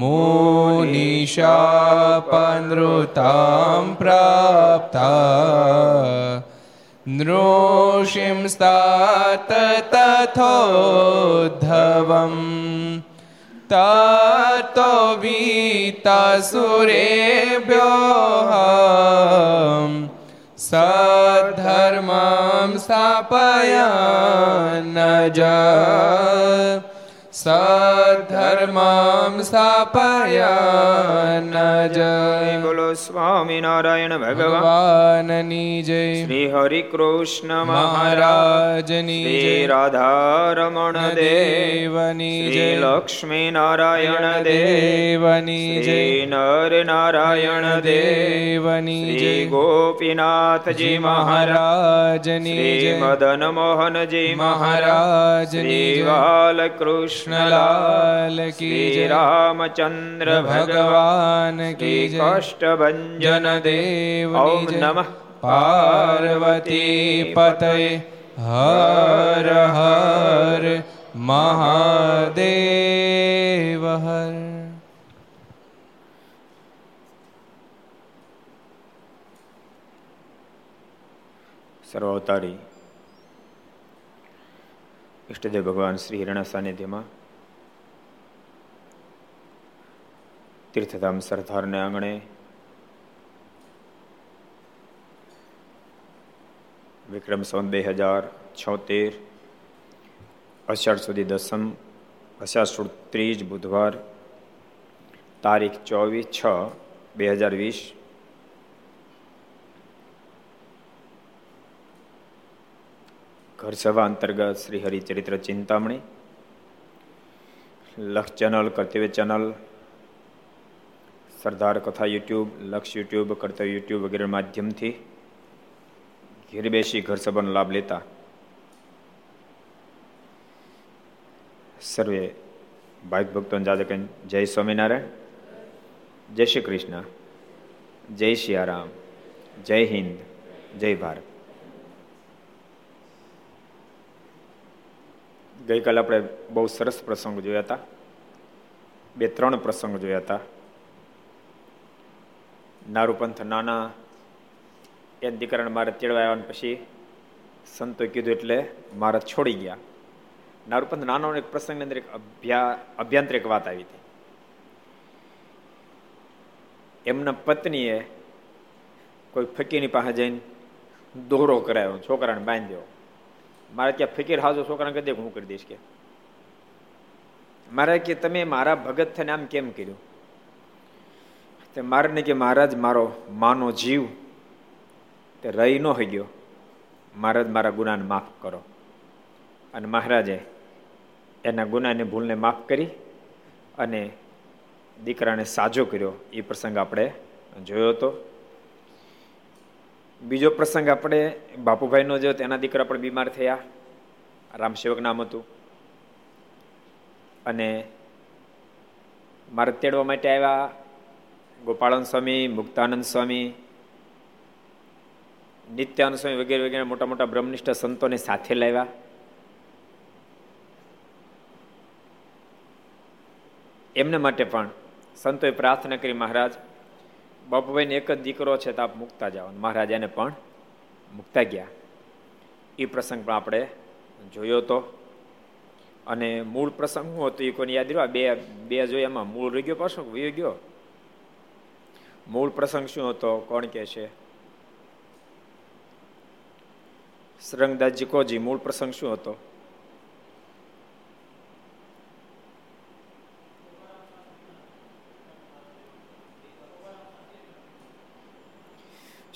मुनिशापनृतां प्राप्ता नृषिंस्तात तथोद्धवम् ततो वीतासुरेभ्योः सद्धर्मं स्थापयन् ज સધર્મમ સ્થાપયન જય બોલો સ્વામિનારાયણ ભગવાન ભગવાનની જય શ્રી હરિ કૃષ્ણ મહારાજની જય રાધારમણ દેવ દેવની જય લક્ષ્મી નારાયણ દેવ દેવની જય નર નારાયણ દેવની જય ગોપીનાથજી મહારાજની જય મદન મોહનજી મહારાજની શ્રી કૃષ્ણલાલ કી રામચંદ્ર ભગવાન કી શ્રી જય કષ્ટભંજન દેવ ઓમ પાર્વતી પતય. હર હર મહાદેવ હર. સર્વાવતારી ઈષ્ટદેવ ભગવાન શ્રી હિરણા સાનિધ્યમાં તીર્થધામ સરદારને આંગણે વિક્રમ સંવત બે હજાર છોતેર, અષાઢ સુધી દસમ, અષાઢ સુદ ત્રીજ બુધવાર, તારીખ ચોવીસ છ બે હજાર વીસ ઘર સભા અંતર્ગત શ્રી હરિચરિત્ર ચિંતામણી, લક્ષ ચેનલ, કર્તવ્ય ચેનલ, સરદાર કથા યુટ્યુબ, લક્ષ યુટ્યુબ, કર્તવ્ય યુટ્યુબ વગેરે માધ્યમથી ઘેર બેસી ઘર સભાનો લાભ લેતા સર્વે ભાઈ ભક્તોને જાદક જય સ્વામિનારાયણ, જય શ્રી કૃષ્ણ, જય સિયારામ જય હિન્દ, જય ભારત. ગઈકાલે આપણે બહુ સરસ પ્રસંગ જોયા હતા. બે, ત્રણ પ્રસંગ જોયા હતા. નારૂપંથ નાના એ દીકરાને મારે તેડવા આવ્યા પછી સંતો કીધું એટલે મારે છોડી ગયા. નારૂપંથ નાનો એક પ્રસંગની અંદર એક અભ્યા, અભ્યાંતરિક વાત આવી હતી. એમના પત્નીએ કોઈ ફકીરની પાસે જઈને દોરો કરાયો, છોકરાને બાંધ્યો. મારે ત્યાં ફકીર હાજો છોકરાને કહી દે હું કરી દઈશ કે. મારે કે તમે મારા ભગત થઈને આમ કેમ કર્યું? તે મારે કે મહારાજ મારો માનો જીવ તે રહી ન હોઈ ગયો. મહારાજ મારા ગુનાને માફ કરો. અને મહારાજે એના ગુનાની ભૂલને માફ કરી અને દીકરાને સાજો કર્યો. એ પ્રસંગ આપણે જોયો હતો. બીજો પ્રસંગ આપણે, બાપુભાઈનો જોયો તેના દીકરા પણ બીમાર થયા. રામસેવક નામ હતું. અને મારે તેડવા માટે આવ્યા. ગોપાળન સ્વામી, મુક્તાનંદ સ્વામી, નિત્યાનંદ સ્વામી વગેરે વગેરે મોટા મોટા બ્રહ્મનિષ્ઠ સંતોને સાથે લાવ્યા. એમને માટે પણ સંતોએ પ્રાર્થના કરી મહારાજ બાપુભાઈને એક જ દીકરો છે તો આપ મૂકતા જાઓ. મહારાજાને પણ મૂકતા ગયા. એ પ્રસંગ પણ આપણે જોયો હતો અને મૂળ પ્રસંગ શું હતો એ કોને યાદ રહ્યો? બે બે જોઈ એમાં મૂળ રહી ગયો પાછો? વયો ગયો? મૂળ પ્રસંગ શું હતો? કોણ કે છે? સરંગદાસજી કોજી મૂળ પ્રસંગ શું હતો?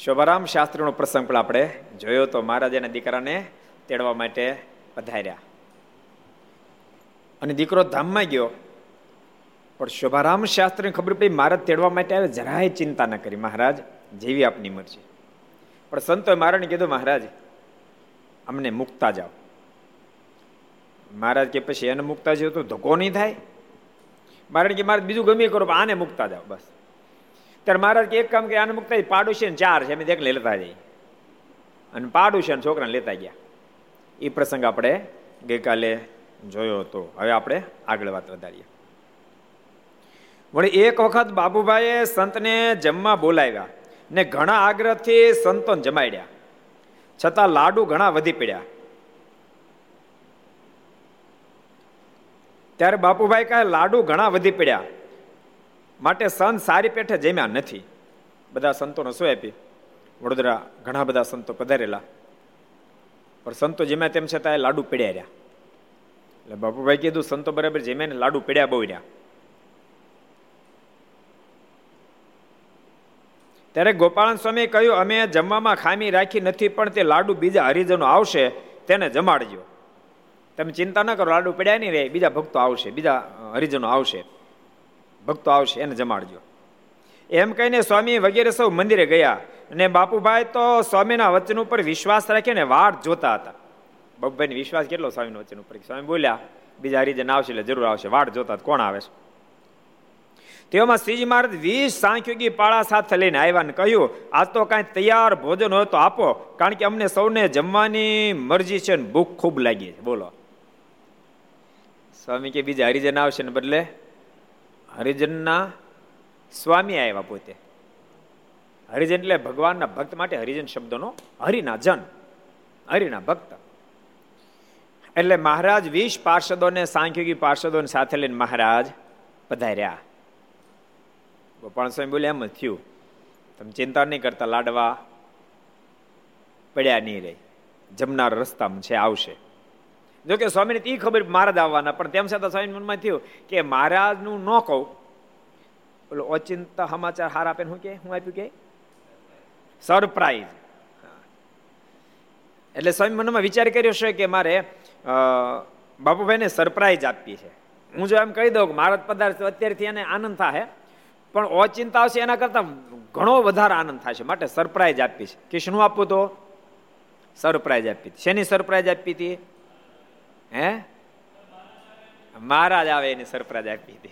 શોભારામ, શાસ્ત્રીનો પ્રસંગ પણ આપણે જોયો તો મહારાજાના દીકરાને તેડવા માટે પધાર્યા. અને દીકરો ધામમાં ગયો. પણ શોભારામ, શાસ્ત્રીને ખબર પડી, મહારાજ તેડવા માટે આવે જરાય ચિંતા ન કરી મહારાજ, જેવી આપની મરજી. પણ સંતોએ મહારાજને કીધું, મહારાજ, અમને મુકતા જાઓ. મહારાજ કે, પછી એને મુકતા જાઓ તો ધક્કો નહીં થાય? મહારાજ કે મારે બીજું ગમે કરો આને મુકતા જાઓ, બસ. ત્યારે મહારાજ કે એક કામ કે આને મુકતા પાડોશી ચાર છે એમ દેખ લેતા જઈએ અને પાડોશી છોકરાને લેતા ગયા. એ પ્રસંગ આપણે ગઈકાલે જોયો હતો. હવે આપણે આગળ વાત વધારીએ. વળી એક વખત બાબુભાઈએ સંતને જમવા બોલાવ્યા ને ઘણા આગ્રહથી સંતોન જમાડ્યા. છતાં લાડુ ઘણા વધી પડ્યા. ત્યારે બાપુભાઈ કહે, લાડુ ઘણા વધી પડ્યા. માટે સંત સારી પેઠે જમ્યા નથી. બધા સંતોને શું આપી? વડોદરા ઘણા બધા સંતો પધારેલા. પણ સંતો જમ્યા તેમ છતાં લાડુ પીડ્યા રહ્યા. એટલે બાપુભાઈ કીધું, સંતો બરાબર જમ્યા ને લાડુ પડ્યા બહુ રહ્યા. ત્યારે ગોપાળન સ્વામી કહ્યું, અમે જમવામાં ખામી રાખી નથી, પણ તે લાડુ બીજા હરિજનો આવશે, તેને જમાડજો. તમે ચિંતા ન કરો, લાડુ પડ્યા નહીં રહે, બીજા ભક્તો આવશે, બીજા હરિજનો આવશે. ભક્તો આવશે, એને જમાડજો. એમ કહીને સ્વામી વગેરે સૌ મંદિરે ગયા અને બાપુભાઈ તો સ્વામીના વચન ઉપર વિશ્વાસ રાખીને વાટ જોતા હતા. બાપુભાઈ વિશ્વાસ કેટલો સ્વામીના વચન ઉપર? સ્વામી બોલ્યા, બીજા રીજન આવશે એટલે જરૂર આવશે, વાટ જોતા કોણ આવે છે? તેઓમાં શ્રીજી મહારાજ વીસ સાંખ્યોગી પાળા સાથે લઈને આવ્યા ને કહ્યું આ તો કાંઈ તૈયાર ભોજન હોય તો આપો, કારણ કે અમને સૌને જમવાની મરજી છે ને ભૂખ ખૂબ લાગી છે. બોલો. સ્વામી કે, બીજા હરિજન આવશે ને બદલે હરિજનના સ્વામી આવ્યા પોતે. હરિજન એટલે ભગવાનના ભક્ત માટે હરિજન શબ્દનો હરિના જન, હરિના ભક્ત. એટલે મહારાજ વીસ પાર્ષદોને સાંખ્યોગી પાર્ષદોને સાથે લઈને મહારાજ પધાર્યા. ગોપાલ સ્વામી બોલે, એમ જ થયું. તમે ચિંતા નહીં કરતા, લાડવા પડ્યા નહીં રહી જમનાર રસ્તામાં છે, આવશે. જો કે સ્વામીને એ ખબર મહારાજ આવવાના, પણ તેમ છતાં સ્વામી મનમાં થયું કે મહારાજનું ન કહું. ઓલો અચિંતા સમાચાર હાર આપે શું કે, હું આપ્યું કે? સરપ્રાઈઝ એટલે સ્વામી મનમાં વિચાર કર્યો છે કે મારે બાપુભાઈને સરપ્રાઈઝ આપવી છે. હું જો એમ કહી દઉં કે મહારાજ પદાર્થ અત્યારથી એને આનંદ થાય પણ અચિંતા આવશે એના કરતા ઘણો વધારે આનંદ થશે માટે સરપ્રાઈઝ આપી છે. કે શું આપવું તો સરપ્રાઈઝ આપી હતી. શેની સરપ્રાઈઝ આપી હતી? હે? મહારાજ આવે એની સરપ્રાઈઝ આપી દે.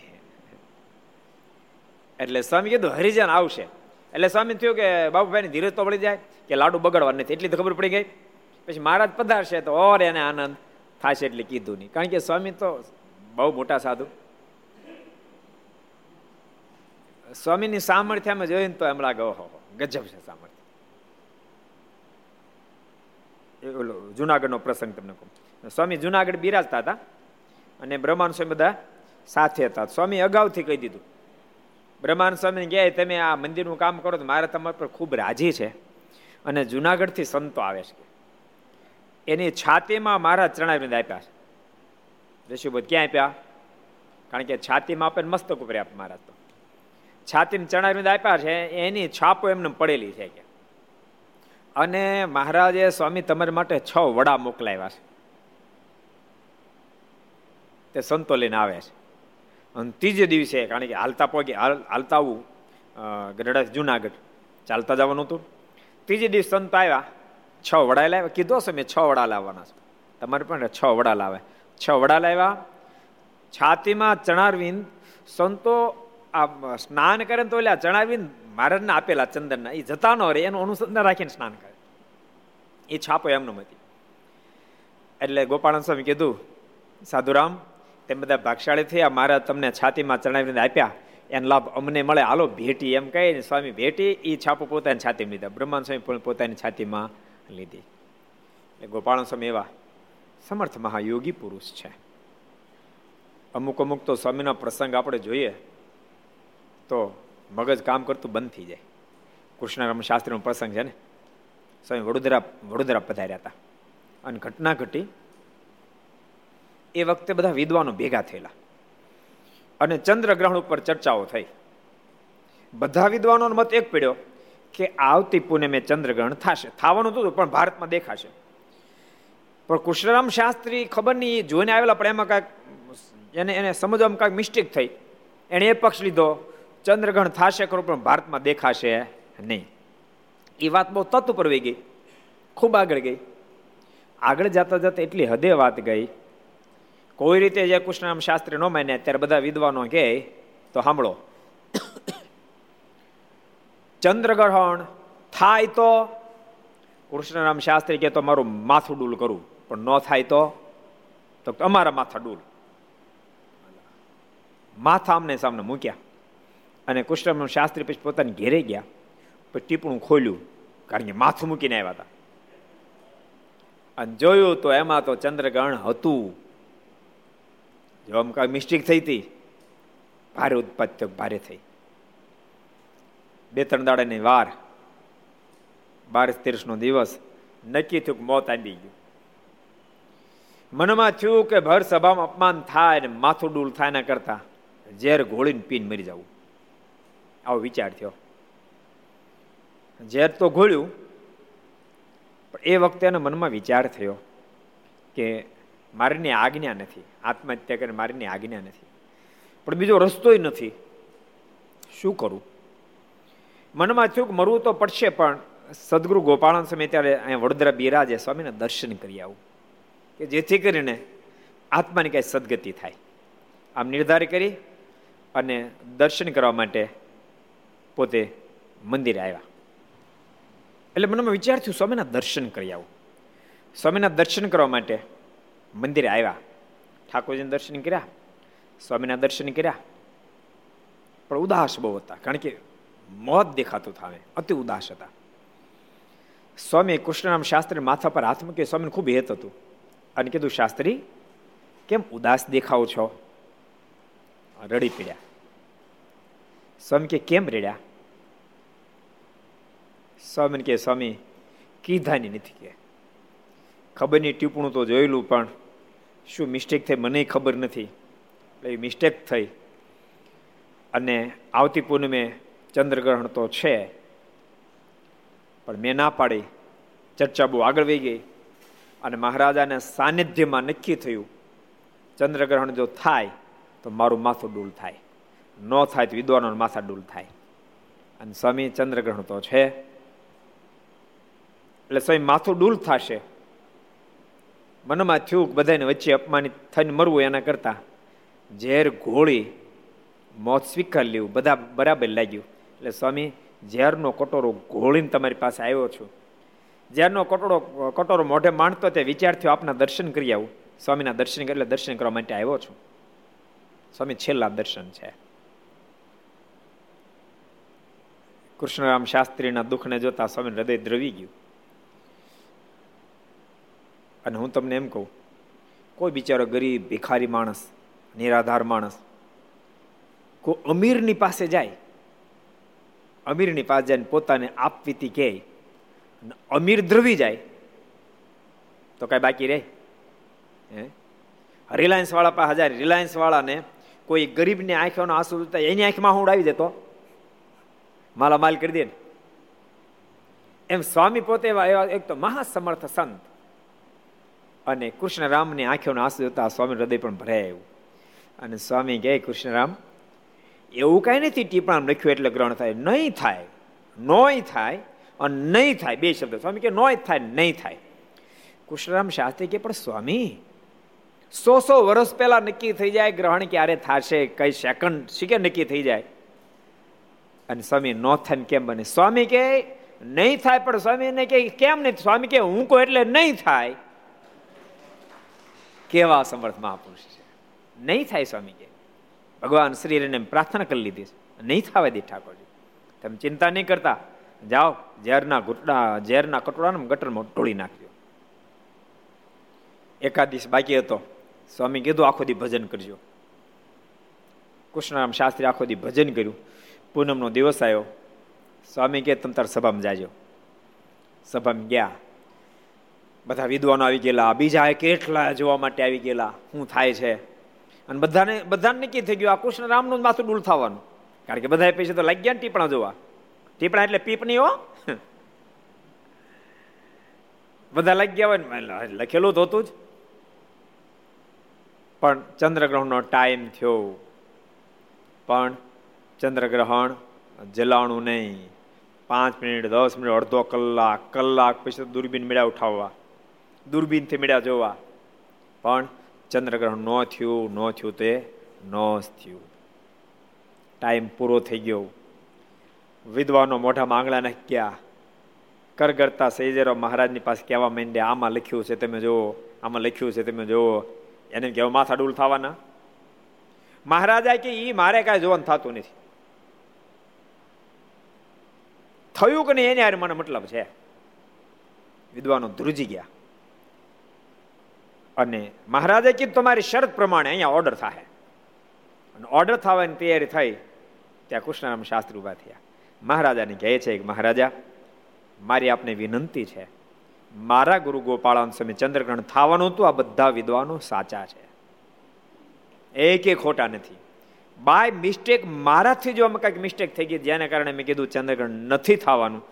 એટલે સ્વામી કીધું, હરિજન આવશે. એટલે સ્વામી થયું કે બાબુભાઈ ધીરજ તો પડી જાય, કે લાડુ બગડવા નથી. એટલી તો ખબર પડી ગઈ. પછી મહારાજ પધારશે તો ઓર એને આનંદ થશે એટલે કીધું નહીં. કારણ કે સ્વામી તો બહુ મોટા સાધુ. સ્વામીની સામર્થ્ય અમે જોઈને તો એમ લાગે, ઓહો ગજબ છે સામર્થ્ય. જુનાગઢનો પ્રસંગ તમને કહું. સ્વામી જુનાગઢ બિરાજતા હતા અને બ્રહ્માંડ સ્વામી બધા સાથે હતા. સ્વામી અગાઉથી કહી દીધું, બ્રહ્માંડ સ્વામી કહે તમે આ મંદિરનું કામ કરો તો મારે તમારા પર ખૂબ રાજી છે અને જુનાગઢથી સંતો આવે છે. એની છાતીમાં મારા ચરણાવિંદ આપ્યા છે. ઋષિબોધ ક્યાં આપ્યા? કારણ કે છાતીમાં આપે મસ્તક ઉપર આપ મહારાજ તો. છાતીમાં ચણાવીને આપ્યા છે, એની છાપો એમને પડેલી છે કે. અને મહારાજે સ્વામી તમારા માટે છ વડા મોકલાવ્યા છે. તે સંતો લઈને આવે છે. અને ત્રીજે દિવસે કારણ કે હાલતા પગે હાલતા આવું ગઢડા જુનાગઢ ચાલતા જવાનું હતું. ત્રીજે દિવસ સંત આવ્યા, છ વડા લાવ્યા. કીધો છે મેં છ વડા લાવવાના છે. તમારે પણ છ વડા લાવે. છ વડા લાવ્યા. છાતીમાં ચણારવિંદ સંતો આ સ્નાન કરે તો એટલે જણાવીને મહારાજને આપેલા ચંદનના. એ જતા ન રહે, એનું અનુસંધાન રાખીને સ્નાન કરે. એ છાપો એમનું હતી એટલે ગોપાળન સ્વામી કીધું, સાધુરામ તેમ બધા ભાગશાળી થયા મારા તમને છાતીમાં ચણાવીને આપ્યા. એનો લાભ અમને મળે. હાલો, ભેટી એમ કહે ને, સ્વામી, ભેટી. એ છાપો પોતાની છાતીમાં લીધા. બ્રહ્માંડ સ્વામી પોતાની છાતીમાં લીધી. એટલે ગોપાલ સ્વામી એવા સમર્થ મહાયોગી પુરુષ છે. અમુક અમુક તો સ્વામીના પ્રસંગ આપણે જોઈએ તો મગજ કામ કરતું બંધ થઈ જાય. કૃષ્ણરામ શાસ્ત્રીનો પ્રસંગ છે ને. સ્વામી વડોદરા વડોદરા પધાર્યા હતા. અને ઘટના ઘટી એ વખતે બધા વિદ્વાનો ભેગા થયેલા. અને ચંદ્રગ્રહણ ઉપર ચર્ચાઓ થઈ. બધા વિદ્વાનો મત એક પડ્યો કે આવતી પૂનમે ચંદ્રગ્રહણ થશે. થવાનું હતું, પણ ભારતમાં દેખાશે. પણ કૃષ્ણરામ શાસ્ત્રી ખબર નહીં, જોઈને આવેલા, પણ એમાં કાંઈક એને એને સમજવામાં કાંઈક મિસ્ટેક થઈ. એણે એ પક્ષ લીધો, ચંદ્રગ્રહણ થશે ખરું, પણ ભારતમાં દેખાશે નહીં. એ વાત બહુ તત્વ પર વહી ગઈ. ખૂબ આગળ ગઈ. આગળ જતા જતા એટલી હદે વાત ગઈ કોઈ રીતે જે કૃષ્ણરામ શાસ્ત્રી ન માન્યા, ત્યારે બધા વિદ્વાનો કહે તો સાંભળો. ચંદ્રગ્રહણ થાય તો કૃષ્ણરામ શાસ્ત્રી કે, તો મારું માથું ડૂલ કરું. પણ ન થાય તો તો અમારા માથા ડૂલ. માથા અમને સામને મૂક્યા. અને કૃષ્ણરામ શાસ્ત્રી પછી પોતાને ઘેરે ગયા. પછી ટીપણું ખોલ્યું. કારણ કે માથું મૂકીને આવ્યા હતા. અને જોયું તો એમાં તો ચંદ્રગ્રહણ હતું. જો આમ કાંઈ મિસ્ટેક થઈ હતી, ભારે ઉત્પાદ ભારે થઈ. બે ત્રણ દાડાની વાર બાવીસ ત્રીસનો દિવસ, નક્કી થયું મોત આવી ગયું. મનમાં થયું કે ભર સભામાં અપમાન થાય ને માથું ડૂલ થાય ના કરતા ઝેર ઘોળીને પીને મરી જવું. આવો વિચાર થયો. ઝેર તો ઘોળ્યું, પણ એ વખતે એના મનમાં વિચાર થયો કે મારીની આજ્ઞા નથી. આત્મહત્યા કરીને મારીની આજ્ઞા નથી. પણ બીજો રસ્તોય નથી. શું કરું? મનમાં થયું કે મરવું તો પડશે, પણ સદગુરુ ગોપાળન સમય ત્યારે અહીંયા વડોદરા બિરાજે સ્વામીના દર્શન કરી આવું. કે જેથી કરીને આત્માની કાંઈ સદગતિ થાય. આમ નિર્ધાર કરી અને દર્શન કરવા માટે પોતે મંદિરે આવ્યા. એટલે મનમાં વિચાર થયું, સ્વામીના દર્શન કરી આવું. સ્વામીના દર્શન કરવા માટે મંદિરે આવ્યા. ઠાકોરજીને દર્શન કર્યા, સ્વામીના દર્શન કર્યા. પણ ઉદાસ બહુ હતા, કારણ કે મોત દેખાતું થાવે અતિ ઉદાસ હતા. સ્વામી કૃષ્ણરામ શાસ્ત્રી માથા પર હાથ મૂકી સ્વામીને ખૂબ હેત હતું. અને કીધું, શાસ્ત્રી, કેમ ઉદાસ દેખાવ છો? રડી પડ્યા. સ્વામી કે, કેમ રેડ્યા? સ્વામી કે, સ્વામી, કીધાની નથી કે. ખબરની ટીપણું તો જોયેલું, પણ શું મિસ્ટેક થઈ મને ખબર નથી. એટલે એ મિસ્ટેક થઈ. અને આવતી પૂનમે ચંદ્રગ્રહણ તો છે. પણ મેં ના પાડી. ચર્ચા બહુ આગળ વહી ગઈ. અને મહારાજાના સાનિધ્યમાં નક્કી થયું, ચંદ્રગ્રહણ જો થાય, તો મારું માથું ડૂલ થાય. ન થાય તો વિદ્વાનો માથા ડૂલ થાય. અને સ્વામી, ચંદ્રગ્રહણ તો છે. એટલે સ્વામી, માથું ડૂલ થશે. મનમાં થયું બધાને વચ્ચે અપમાનિત થઈને મરવું એના કરતા ઝેર ઘોળી મોત સ્વીકાર લેવું, બધા બરાબર લાગ્યું. એટલે સ્વામી, ઝેરનો કટોરો ઘોળીને તમારી પાસે આવ્યો છું. ઝેરનો કટોરો કટોરો મોઢે માણતો તે વિચાર થયો આપના દર્શન કરી આવું. સ્વામીના દર્શન એટલે દર્શન કરવા માટે આવ્યો છું. સ્વામી, છેલ્લા દર્શન છે. કૃષ્ણરામ શાસ્ત્રીના દુઃખને જોતા સ્વામી હૃદય દ્રવી ગયું. અને હું તમને એમ કહું, કોઈ બિચારો ગરીબ, ભિખારી માણસ, નિરાધાર માણસ, કોઈ અમીરની પાસે જાય, અમીરની પાસે જઈને પોતાને આપવીતી કહે અમીર દ્રવી જાય, તો કઈ બાકી રહે? હે? રિલાયન્સ વાળા પાસે હજાર રિલાયન્સ વાળાને કોઈ ગરીબની આંખોનો આંસુ જોતા એની આંખમાં હું આવી દેતો માલા માલ કરી દે એમ સ્વામી પોતે એક તો મહાસમર્થ સંત. અને કૃષ્ણરામની આંખોના આંસુ જોતા સ્વામી હૃદય પણ ભરાય એવું અને સ્વામી કહે, કૃષ્ણરામ, એવું કાંઈ નથી ટીપણા લખ્યું એટલે ગ્રહણ થાય. નહીં થાય. નોય થાય અને નહીં થાય. બે શબ્દ. સ્વામી કે નોય થાય નહીં થાય. કૃષ્ણરામ શાસ્ત્રી કે પણ સ્વામી, સો સો વર્ષ પહેલા નક્કી થઈ જાય ગ્રહણ ક્યારે થશે? કઈ સેકન્ડ શીખે નક્કી થઈ જાય. અને સ્વામી, નો થાય કેમ બને? સ્વામી કે નહીં થાય, પણ સ્વામી ને કે કેમ નહીં? સ્વામી કે હું કહું એટલે નહીં થાય. કેવા સમર્થ મહાપુરુષ છે? નહીં થાય સ્વામી કે ભગવાન શ્રીને પ્રાર્થના કરી લીધી નહીં થવા દે ઠાકોરજી. તમે ચિંતા નહીં કરતા. જાઓ, ઝેરના ઘૂંટડા, ઝેરના કટોરાને ગટરમાં ઢોળી નાખજો. એકાદ દિવસ બાકી હતો. સ્વામી કીધું, આખો દી ભજન કરજો. કૃષ્ણરામ શાસ્ત્રી આખો દી ભજન કર્યું. પૂનમનો દિવસ આવ્યો. સ્વામી કે તમે તાર સભામાં જાજો. સભામાં ગયા. બધા વિદ્વાનો આવી ગયેલા, બીજા કેટલા જોવા માટે આવી ગયેલા શું થાય છે? અને બધાને બધાને નક્કી થઈ ગયું આ કૃષ્ણ રામનું માથું ડૂલ થવાનું. કારણ કે બધા પૈસા તો લાગી ગયા ને ટીપણા જોવા. ટીપણા એટલે પીપની હો. બધા લાગી ગયા હોય ને લખેલું તો હતું જ. પણ ચંદ્રગ્રહણનો ટાઈમ થયો. પણ ચંદ્રગ્રહણ જલાણું નહીં. પાંચ મિનિટ, દસ મિનિટ, અડધો કલાક કલાક પછી દૂરબીન મેળા ઉઠાવવા. દૂરબીનથી મળ્યા જોવા. પણ ચંદ્રગ્રહણ ન થયું ન થયું તે ન થયું. ટાઈમ પૂરો થઈ ગયો. વિદ્વાનો મોઢા માંગલા નાખ્યા. કરગરતા સૈજેરો મહારાજની પાસે કહેવા માંડ્યા આમાં લખ્યું છે તમે જુઓ, આમાં લખ્યું છે તમે જુઓ. એને કહેવા, માથા ડૂલ થવાના. મહારાજા કે એ મારે કાંઈ જોવાનું થતું નથી. થયું કે નહીં એને મને મતલબ છે? વિદ્વાનો ધ્રુજી ગયા. અને મહારાજે કીધું, તમારી શરત પ્રમાણે અહીંયા ઓર્ડર થાય અને ઓર્ડર થવાની તૈયારી થઈ, ત્યાં કૃષ્ણરામ શાસ્ત્રી ઊભા થયા. મહારાજાને કહે છે કે મહારાજા, મારી આપને વિનંતી છે, મારા ગુરુ ગોપાળાન સમય ચંદ્રગ્રહણ થવાનું હતું, આ બધા વિદ્વાનો સાચા છે. એક એક ખોટા નથી. બાય મિસ્ટેક, મારાથી જો અમે કંઈક મિસ્ટેક થઈ ગઈ, જેના કારણે મેં કીધું ચંદ્રગ્રહણ નથી થવાનું.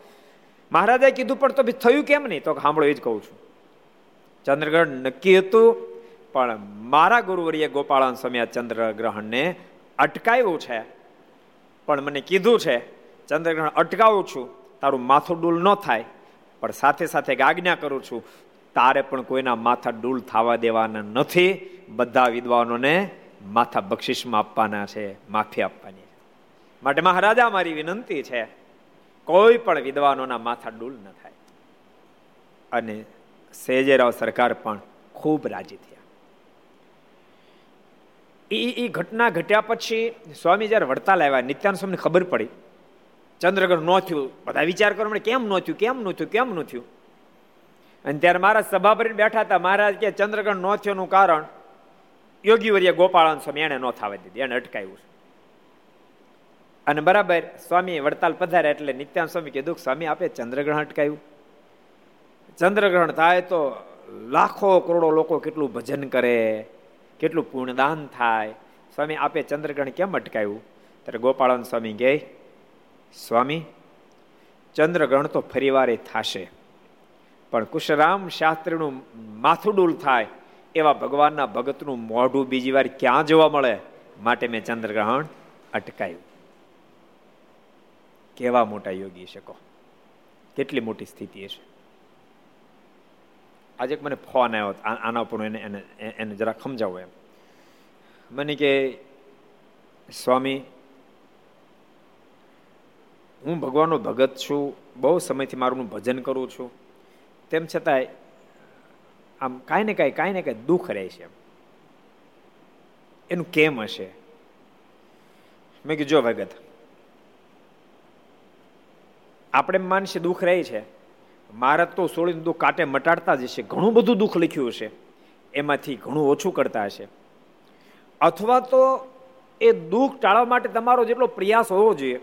મહારાજાએ કીધું, પણ તો થયું કેમ નહીં? તો સાંભળો એ જ કહું છું. ચંદ્રગ્રહણ નક્કી હતું, પણ મારા ગુરુવરીએ ગોપાળાન સમય ચંદ્રગ્રહણને અટકાવ્યું છે. પણ મને કીધું છે, ચંદ્રગ્રહણ અટકાવું છું, તારું માથું ડૂલ ન થાય, પણ સાથે સાથે આજ્ઞા કરું છું, તારે પણ કોઈના માથા ડૂલ થવા દેવાના નથી, બધા વિદ્વાનોને માથા બક્ષિસમાં આપવાના છે, માફી આપવાની માટે મહારાજા, મારી વિનંતી છે, કોઈ પણ વિદ્વાનોના માથા ડૂલ ન થાય. અને સેજેરાવ સરકાર પણ ખૂબ રાજી થયા. એ ઘટના ઘટ્યા પછી સ્વામી જ્યારે વડતાલ આવ્યા નિત્યાન સ્વામીને ખબર પડી. ચંદ્રગઢ ન થયું. બધા વિચાર કરો કેમ ન થયું, કેમ ન થયું, કેમ ન થયું? અને ત્યારે મહારાજ સભા ભરીને બેઠા હતા. મહારાજ કે ચંદ્રગઢ ન થયોનું કારણ યોગીવર્ય ગોપાળાન સ્વામી એને ન થવા દીધી. એને અટકાવ્યું છે. અને બરાબર સ્વામી વડતાલ પધાર્યા એટલે નિત્યાન સ્વામી કીધું સ્વામી, આપે ચંદ્રગ્રહણ અટકાયું ચંદ્રગ્રહણ થાય તો લાખો કરોડો લોકો કેટલું ભજન કરે, કેટલું પૂર્ણદાન થાય. સ્વામી, આપે ચંદ્રગ્રહણ કેમ અટકાયું ત્યારે ગોપાળન સ્વામી કહે, સ્વામી, ચંદ્રગ્રહણ તો ફરીવારે થશે. પણ કુશરામ શાસ્ત્રીનું માથું ડૂલ થાય. એવા ભગવાનના ભગતનું મોઢું બીજી વાર ક્યાં જોવા મળે? માટે મેં ચંદ્રગ્રહણ અટકાયું કેવા મોટા યોગી શકો કેટલી મોટી સ્થિતિ છે આજે મને ફોન આવ્યો આના ઉપર એને એને એને જરા સમજાવો એમ. મને કે, સ્વામી, હું ભગવાનનો ભગત છું. બહુ સમયથી મારું ભજન કરું છું. તેમ છતાંય આમ કાંઈ ને કાંઈ કાંઈ ને કાંઈ દુઃખ રહે છે એનું કેમ હશે? મેં કીધું, જો ભગત, આપણે માનશે દુઃખ રહે છે. મહારાજ તો સોળીનું દુઃખ કાટે મટાડતા જ હશે. ઘણું બધું દુઃખ લખ્યું હશે. એમાંથી ઘણું ઓછું કરતા હશે. અથવા તો એ દુઃખ ટાળવા માટે તમારો જેટલો પ્રયાસ હોવો જોઈએ,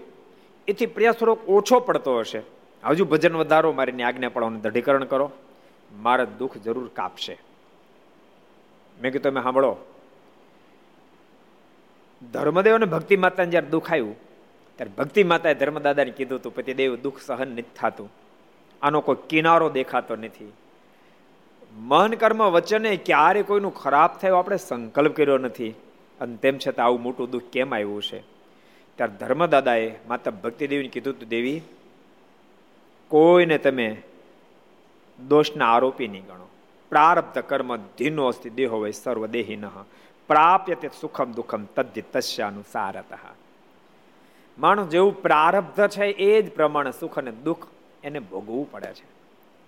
એથી પ્રયાસ થોડોક ઓછો પડતો હશે. હજુ ભજન વધારો મારીની આજ્ઞા પડવાનું દઢીકરણ કરો. મારે દુઃખ જરૂર કાપશે. મેં કીધું, તમે સાંભળો. ધર્મદેવ અને ભક્તિ માતાને જયારે દુઃખ આવ્યું, ત્યારે ભક્તિ માતાએ ધર્મદાદાને કીધું હતું, પતિદેવ, દુઃખ સહન નથી થતું. આનો કોઈ કિનારો દેખાતો નથી. મન કર્મ વચને ક્યારે કોઈનું ખરાબ થયું આપણે સંકલ્પ કર્યો નથી. અને તેમ છતાં આવું મોટું દુઃખ કેમ આવ્યું છે? ત્યારે ધર્મદાદાએ માતા ભક્તિદેવીને કીધું હતું, દેવી, કોઈને તમે દોષના આરોપી નહીં ગણો. પ્રારબ્ધ કર્મ ધીનો અસ્તિ દેહો હોય સર્વ દેહી ન પ્રાપ્ય તે સુખમ દુઃખમ તદ્ધિ તસ્યાનુસારત. માણસ જેવું પ્રારબ્ધ છે એ જ પ્રમાણે સુખ અને દુઃખ એને ભોગવવું પડે છે.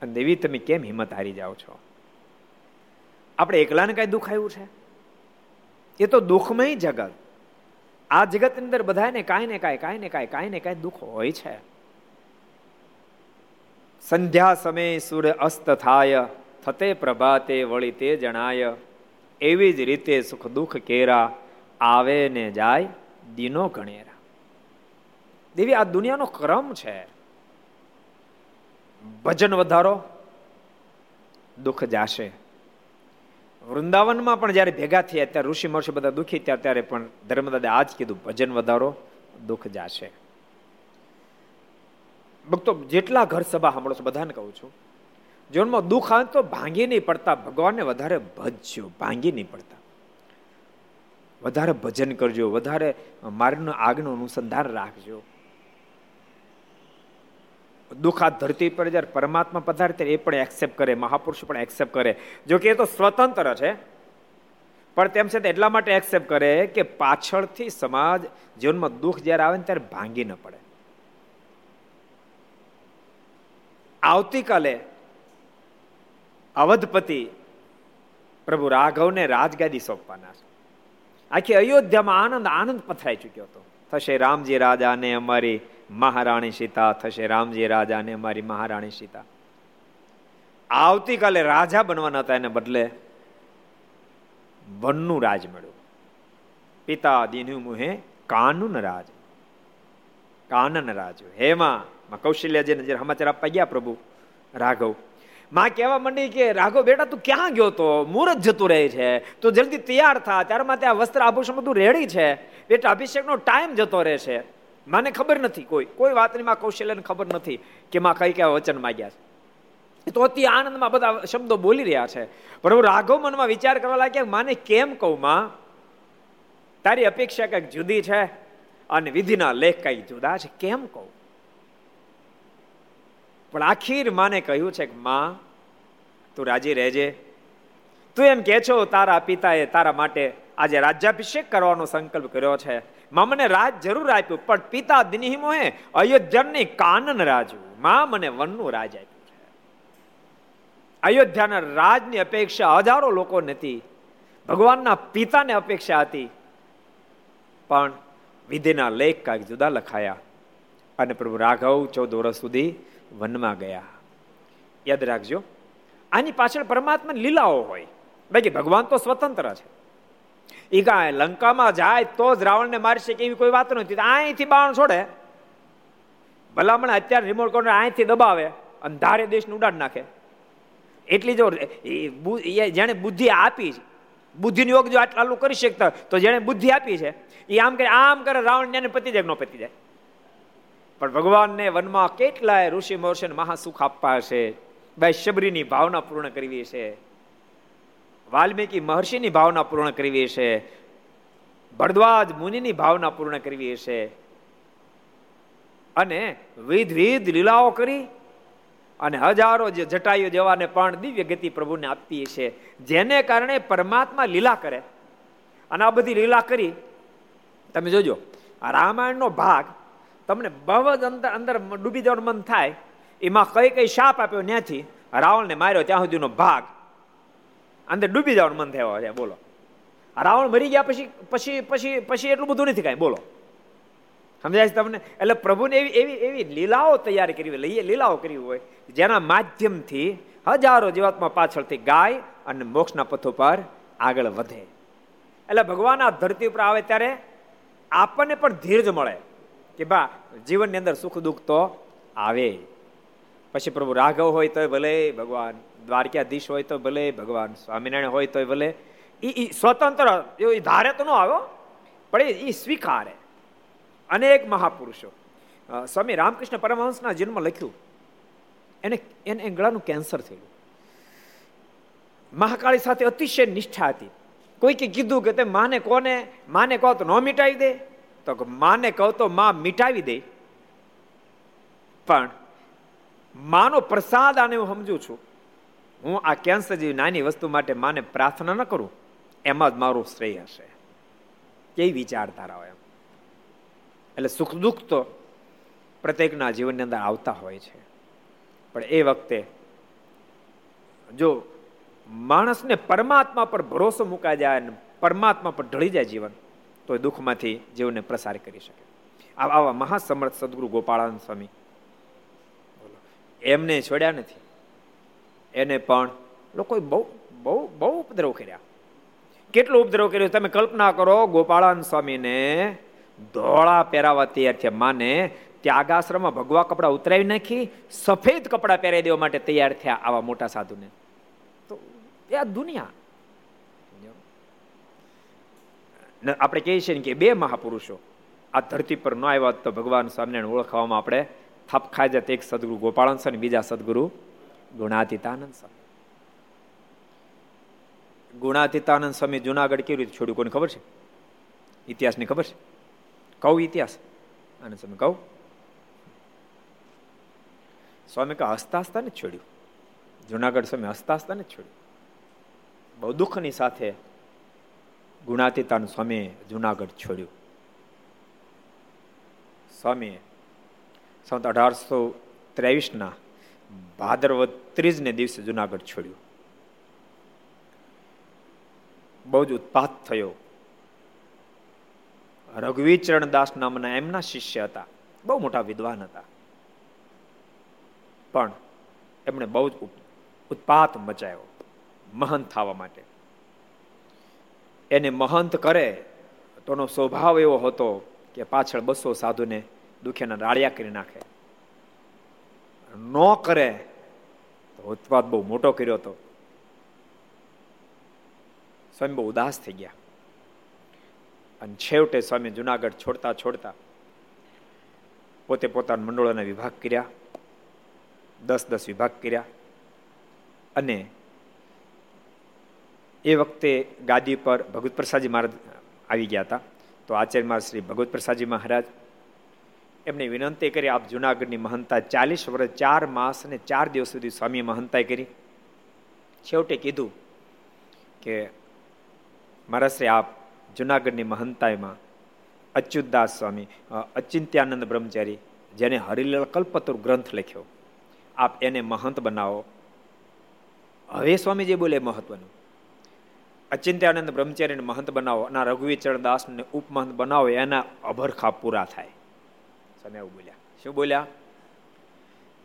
અને દેવી, તમે કેમ હિંમત હારી જાઓ છો? આપણે એકલાને કઈ દુઃખ આવ્યું છે? એ તો દુઃખમય જગત. આ જગત અંદર બધાને કાંઈ ને કાંઈ કાંઈ ને કાંઈ કાંઈ ને કાંઈ દુઃખ હોય છે. સંધ્યા સમયે સૂર્ય અસ્ત થાય, થતે પ્રભાતે વળી તે જણાય. એવી જ રીતે સુખ દુઃખ કેરા, આવે ને જાય, દિનો ગણેરા. દેવી, આ દુનિયાનો ક્રમ છે. ભજન વધારો, દુઃખ જાશે. વૃંદાવનમાં પણ જ્યારે ભેગા થયા, ત્યારે ઋષિ મહર્ષિ બધા દુઃખી ત્યાં ત્યારે પણ ધર્મદાદા જ કીધું ભજન વધારો, દુઃખ જાશે. ભક્તો, જેટલા ઘર સભા સાંભળો છો, બધાને કહું છું, જીવનમાં દુઃખ આવે તો ભાંગી નહીં પડતા, ભગવાનને વધારે ભજજો, ભાંગી નહીં પડતા. વધારે ભજન કરજો, વધારે માર્ગનું, આગનું અનુસંધાન રાખજો. દુઃખ ધરતી પર જ્યારે પરમાત્મા પધારે ત્યારે એ પણ એક્સેપ્ટ કરે, મહાપુરુષ પણ એક્સેપ્ટ કરે. જો કે એ તો સ્વતંત્ર છે, પણ તેમ છતાં એટલા માટે એક્સેપ્ટ કરે કે પાછળથી સમાજ જીવનમાં દુઃખ જ્યારે આવે ને ત્યારે ભાંગી ન પડે. આવતીકાલે અવધપતિ પ્રભુ રાઘવને રાજગાદી સોંપવાના છે. આખી અયોધ્યામાં આનંદ આનંદ પથરાઈ ચૂક્યો હતો. થશે રામજી રાજાને અમારી મહારાણી સીતા થશે, રામજી રાજાને મારી મહારાણી સીતા. આવતીકાલે રાજા બનવાના હતા એને બદલે વનનું રાજ મળ્યું. પિતા દિનુ મુહે કાનૂન રાજ. કાનન રાજ. હેમાં કૌશલ્યજીને જે સમાચાર આપવા ગયા પ્રભુ રાઘવ. માં કહેવા માંડી કે, રાઘવ બેટા, તું ક્યાં ગયો તો? મુહૂર્ત જતું રહે છે. તું જલ્દી તૈયાર થા. ત્યારમાં ત્યાં વસ્ત્ર આભૂષણ બધું રેડી છે. બેટા, અભિષેકનો ટાઈમ જતો રહે છે મને ખબર નથી કોઈ. કોઈ વાતની માં કૌશલ્યને ખબર નથી કે માં કઈ કયા વચન માગ્યા છે. તો અતિ આનંદમાં બધા શબ્દો બોલી રહ્યા છે. પણ હું રાઘવ મનમાં વિચાર કરવા લાગ્યા માને કેમ કહું માં? તારી અપેક્ષા કંઈક જુદી છે અને વિધિના લેખ કંઈક જુદા છે. કેમ કહું? પણ આખીર માને કહ્યું છે કે માં, તું રાજી રહેજે. તું એમ કે છો, તારા પિતાએ તારા માટે આજે રાજ્યાભિષેક કરવાનો સંકલ્પ કર્યો છે. માં રાજ જરૂર આપ્યું, પણ પિતા દિનહિમો હે અયોધ્યાની કાનન રાજુ. માં મને વનનું રાજ આપ્યું છે. અયોધ્યાના રાજની અપેક્ષા હજારો લોકો નથી. ભગવાનના પિતાને અપેક્ષા હતી. પણ વિધિના લેખ કાંઈક જુદા લખાયા અને પ્રભુ રાઘવ ચૌદ વર્ષ સુધી વનમાં ગયા. યાદ રાખજો, આની પાછળ પરમાત્મા લીલાઓ હોય. બાકી ભગવાન તો સ્વતંત્ર છે. એ કાંઈ લંકામાં જાય તો જ રાવણને મારશે કે એવી કોઈ વાત નથી. અહીંથી બાણ છોડે. ભલામણ અત્યારે રિમોટ કોન્ટ્રોલ અહીંથી દબાવે અને ધારે દેશને ઉડાડ નાખે. એટલી જો જેને બુદ્ધિ આપી બુદ્ધિનો યોગ જો આટલું કરી શકતા તો જેને બુદ્ધિ આપી છે એ આમ કરે આમ કરે રાવણ ને પતિ જાય ન પતી જાય. પણ ભગવાનને વનમાં કેટલાય ઋષિ, મહર્ષિ મહાસુખ આપવા છે. ભાઈ શબરીની ભાવના પૂર્ણ કરવી છે. વાલ્મીકી મહર્ષિની ભાવના પૂર્ણ કરવી છે ભરદ્વાજ મુનિની ભાવના પૂર્ણ કરવી છે અને વિધ વિધ લીલાઓ કરી અને હજારો જે જટાયુ જેવાને પણ દિવ્ય ગતિ પ્રભુને આપતી છે જેને કારણે પરમાત્મા લીલા કરે. અને આ બધી લીલા કરી, તમે જોજો, આ રામાયણનો ભાગ તમને બહુ જ અંદર અંદર ડૂબી જવાનું મન થાય, એમાં કઈ કઈ શાપ આપ્યો ત્યાંથી રાવણને માર્યો ત્યાં સુધીનો ભાગ. અંદર ડૂબી જવાનું મન થયો છે. બોલો. રાવણ મરી ગયા પછી પછી પછી પછી એટલું બધું નથી કાંઈ. બોલો. સમજાય છે તમને? એટલે પ્રભુને એવી એવી એવી લીલાઓ તૈયાર હોય લઈએ લીલાઓ કરી હોય, જેના માધ્યમથી હજારો જીવાત્મા પાછળથી ગાય અને મોક્ષના પથો પર આગળ વધે. એટલે ભગવાન આ ધરતી ઉપર આવે ત્યારે આપણને પણ ધીરજ મળે કે બા, જીવનની અંદર સુખ દુઃખ તો આવે. પછી પ્રભુ રાઘવ હોય તોય ભલે, ભગવાન દ્વારકાધીશ હોય તો ભલે, ભગવાન સ્વામિનારાયણ હોય તો ભલે. એ સ્વતંત્ર, એ ધારે તો ન આવ્યો પણ એ સ્વીકારે. અનેક મહાપુરુષો. સ્વામી રામકૃષ્ણ પરમહંસના જન્મ લખ્યું. એને એને ગળાનું કેન્સર થયેલું મહાકાળી સાથે અતિશય નિષ્ઠા હતી. કોઈકે કીધું કે તે માને કોને? માને કહો તો ન મિટાવી દે. તો માને કહો તો માં મિટાવી દે. પણ માનો પ્રસાદ આને હું સમજુ છું. હું આ કેન્સર જેવી નાની વસ્તુ માટે માને પ્રાર્થના ન કરું, એમાં જ મારું શ્રેય હશે કેવી વિચારધારા હોય એમ. એટલે સુખ દુઃખ તો પ્રત્યેકના જીવનની અંદર આવતા હોય છે. પણ એ વખતે જો માણસને પરમાત્મા પર ભરોસો મુકાઈ જાય અને પરમાત્મા પર ઢળી જાય જીવન, તો દુઃખમાંથી જીવનને પ્રસાર કરી શકે. આવા મહાસમર્થ સદગુરુ ગોપાળાનંદ સ્વામી. એમને છોડ્યા નથી. એને પણ લોકોએ બહુ બહુ બહુ ઉપદ્રવ કર્યા. કેટલો ઉપદ્રવ કર્યો? તમે કલ્પના કરો, ગોપાળાન સ્વામીને ધોળા પહેરાવા તૈયાર થયા. માને ત્યાગાશ્રમમાં ભગવા કપડા ઉતરાવી નાખી, સફેદ કપડાં પહેરાવી દેવા માટે તૈયાર થયા આવા મોટા સાધુને. તો એ આ દુનિયા. આપણે કહીએ છીએ કે બે મહાપુરુષો. આ ધરતી પર ન આવ્યા તો ભગવાન સ્વામિનારાયણ ઓળખવામાં આપણે થપ ખાઈ જાય એક સદગુરુ ગોપાળન સ્વામી, બીજા સદગુરુ ગુણાતીતાનંદ સ્વામી. ગુણાતીતાનંદ સ્વામી જુનાગઢ કેવી રીતે છોડ્યું કોને ખબર છે? ઇતિહાસની ખબર છે? કહું ઇતિહાસ. આનંદ સ્વામી કહું, સ્વામી કે હસતા હસતા ને છોડ્યું. જુનાગઢ સ્વામી હસતા હસતા ને છોડ્યું. બહુ દુઃખની સાથે ગુણાતીતાન સ્વામી જુનાગઢ છોડ્યું. સ્વામીએ સંત અઢારસો ત્રેવીસના ભાદરવદ ત્રીજને દિવસે જુનાગઢ છોડ્યું. બહુ જ ઉત્પાત થયો. રઘુવીચરણ દાસ નામના એમના શિષ્ય હતા. બહુ મોટા વિદ્વાન હતા. પણ એમણે બહુ જ ઉત્પાત મચાયો મહંત થવા માટે. એને મહંત કરે તોનો સ્વભાવ એવો હતો કે પાછળ બસો સાધુને દુખ્યાના રાળિયા કરી નાખે. ન કરે, તો ઉત્પાદ બહુ મોટો કર્યો હતો. સ્વામી બહુ ઉદાસ થઈ ગયા. અને છેવટે સ્વામી જુનાગઢ છોડતા છોડતા પોતે પોતાના મંડળોના વિભાગ કર્યા. દસ દસ વિભાગ કર્યા. અને એ વખતે ગાદી પર ભગવત પ્રસાદજી મહારાજ આવી ગયા હતા. તો આચાર્ય શ્રી ભગવત પ્રસાદજી મહારાજ એમને વિનંતી કરી, આપ જુનાગઢની મહંતા ચાલીસ વર્ષ, ચાર માસ અને ચાર દિવસ સુધી સ્વામી મહંતાઈ કરી. છેવટે કીધું કે, મહારાજ આપ જુનાગઢની મહંતાઈમાં અચ્યુતદાસ સ્વામી અચિંત્યાનંદ બ્રહ્મચારી, જેને હરિલાલ કલ્પતુર ગ્રંથ લખ્યો, આપ એને મહંત બનાવો. હવે સ્વામી જે બોલે મહત્વનું. અચિંત્યાનંદ બ્રહ્મચારીને મહંત બનાવો, અને રઘુવીચરણ દાસને ઉપમહંત બનાવો, એના અભરખા પૂરા થાય. સ્વામી આવું બોલ્યા. શું બોલ્યા?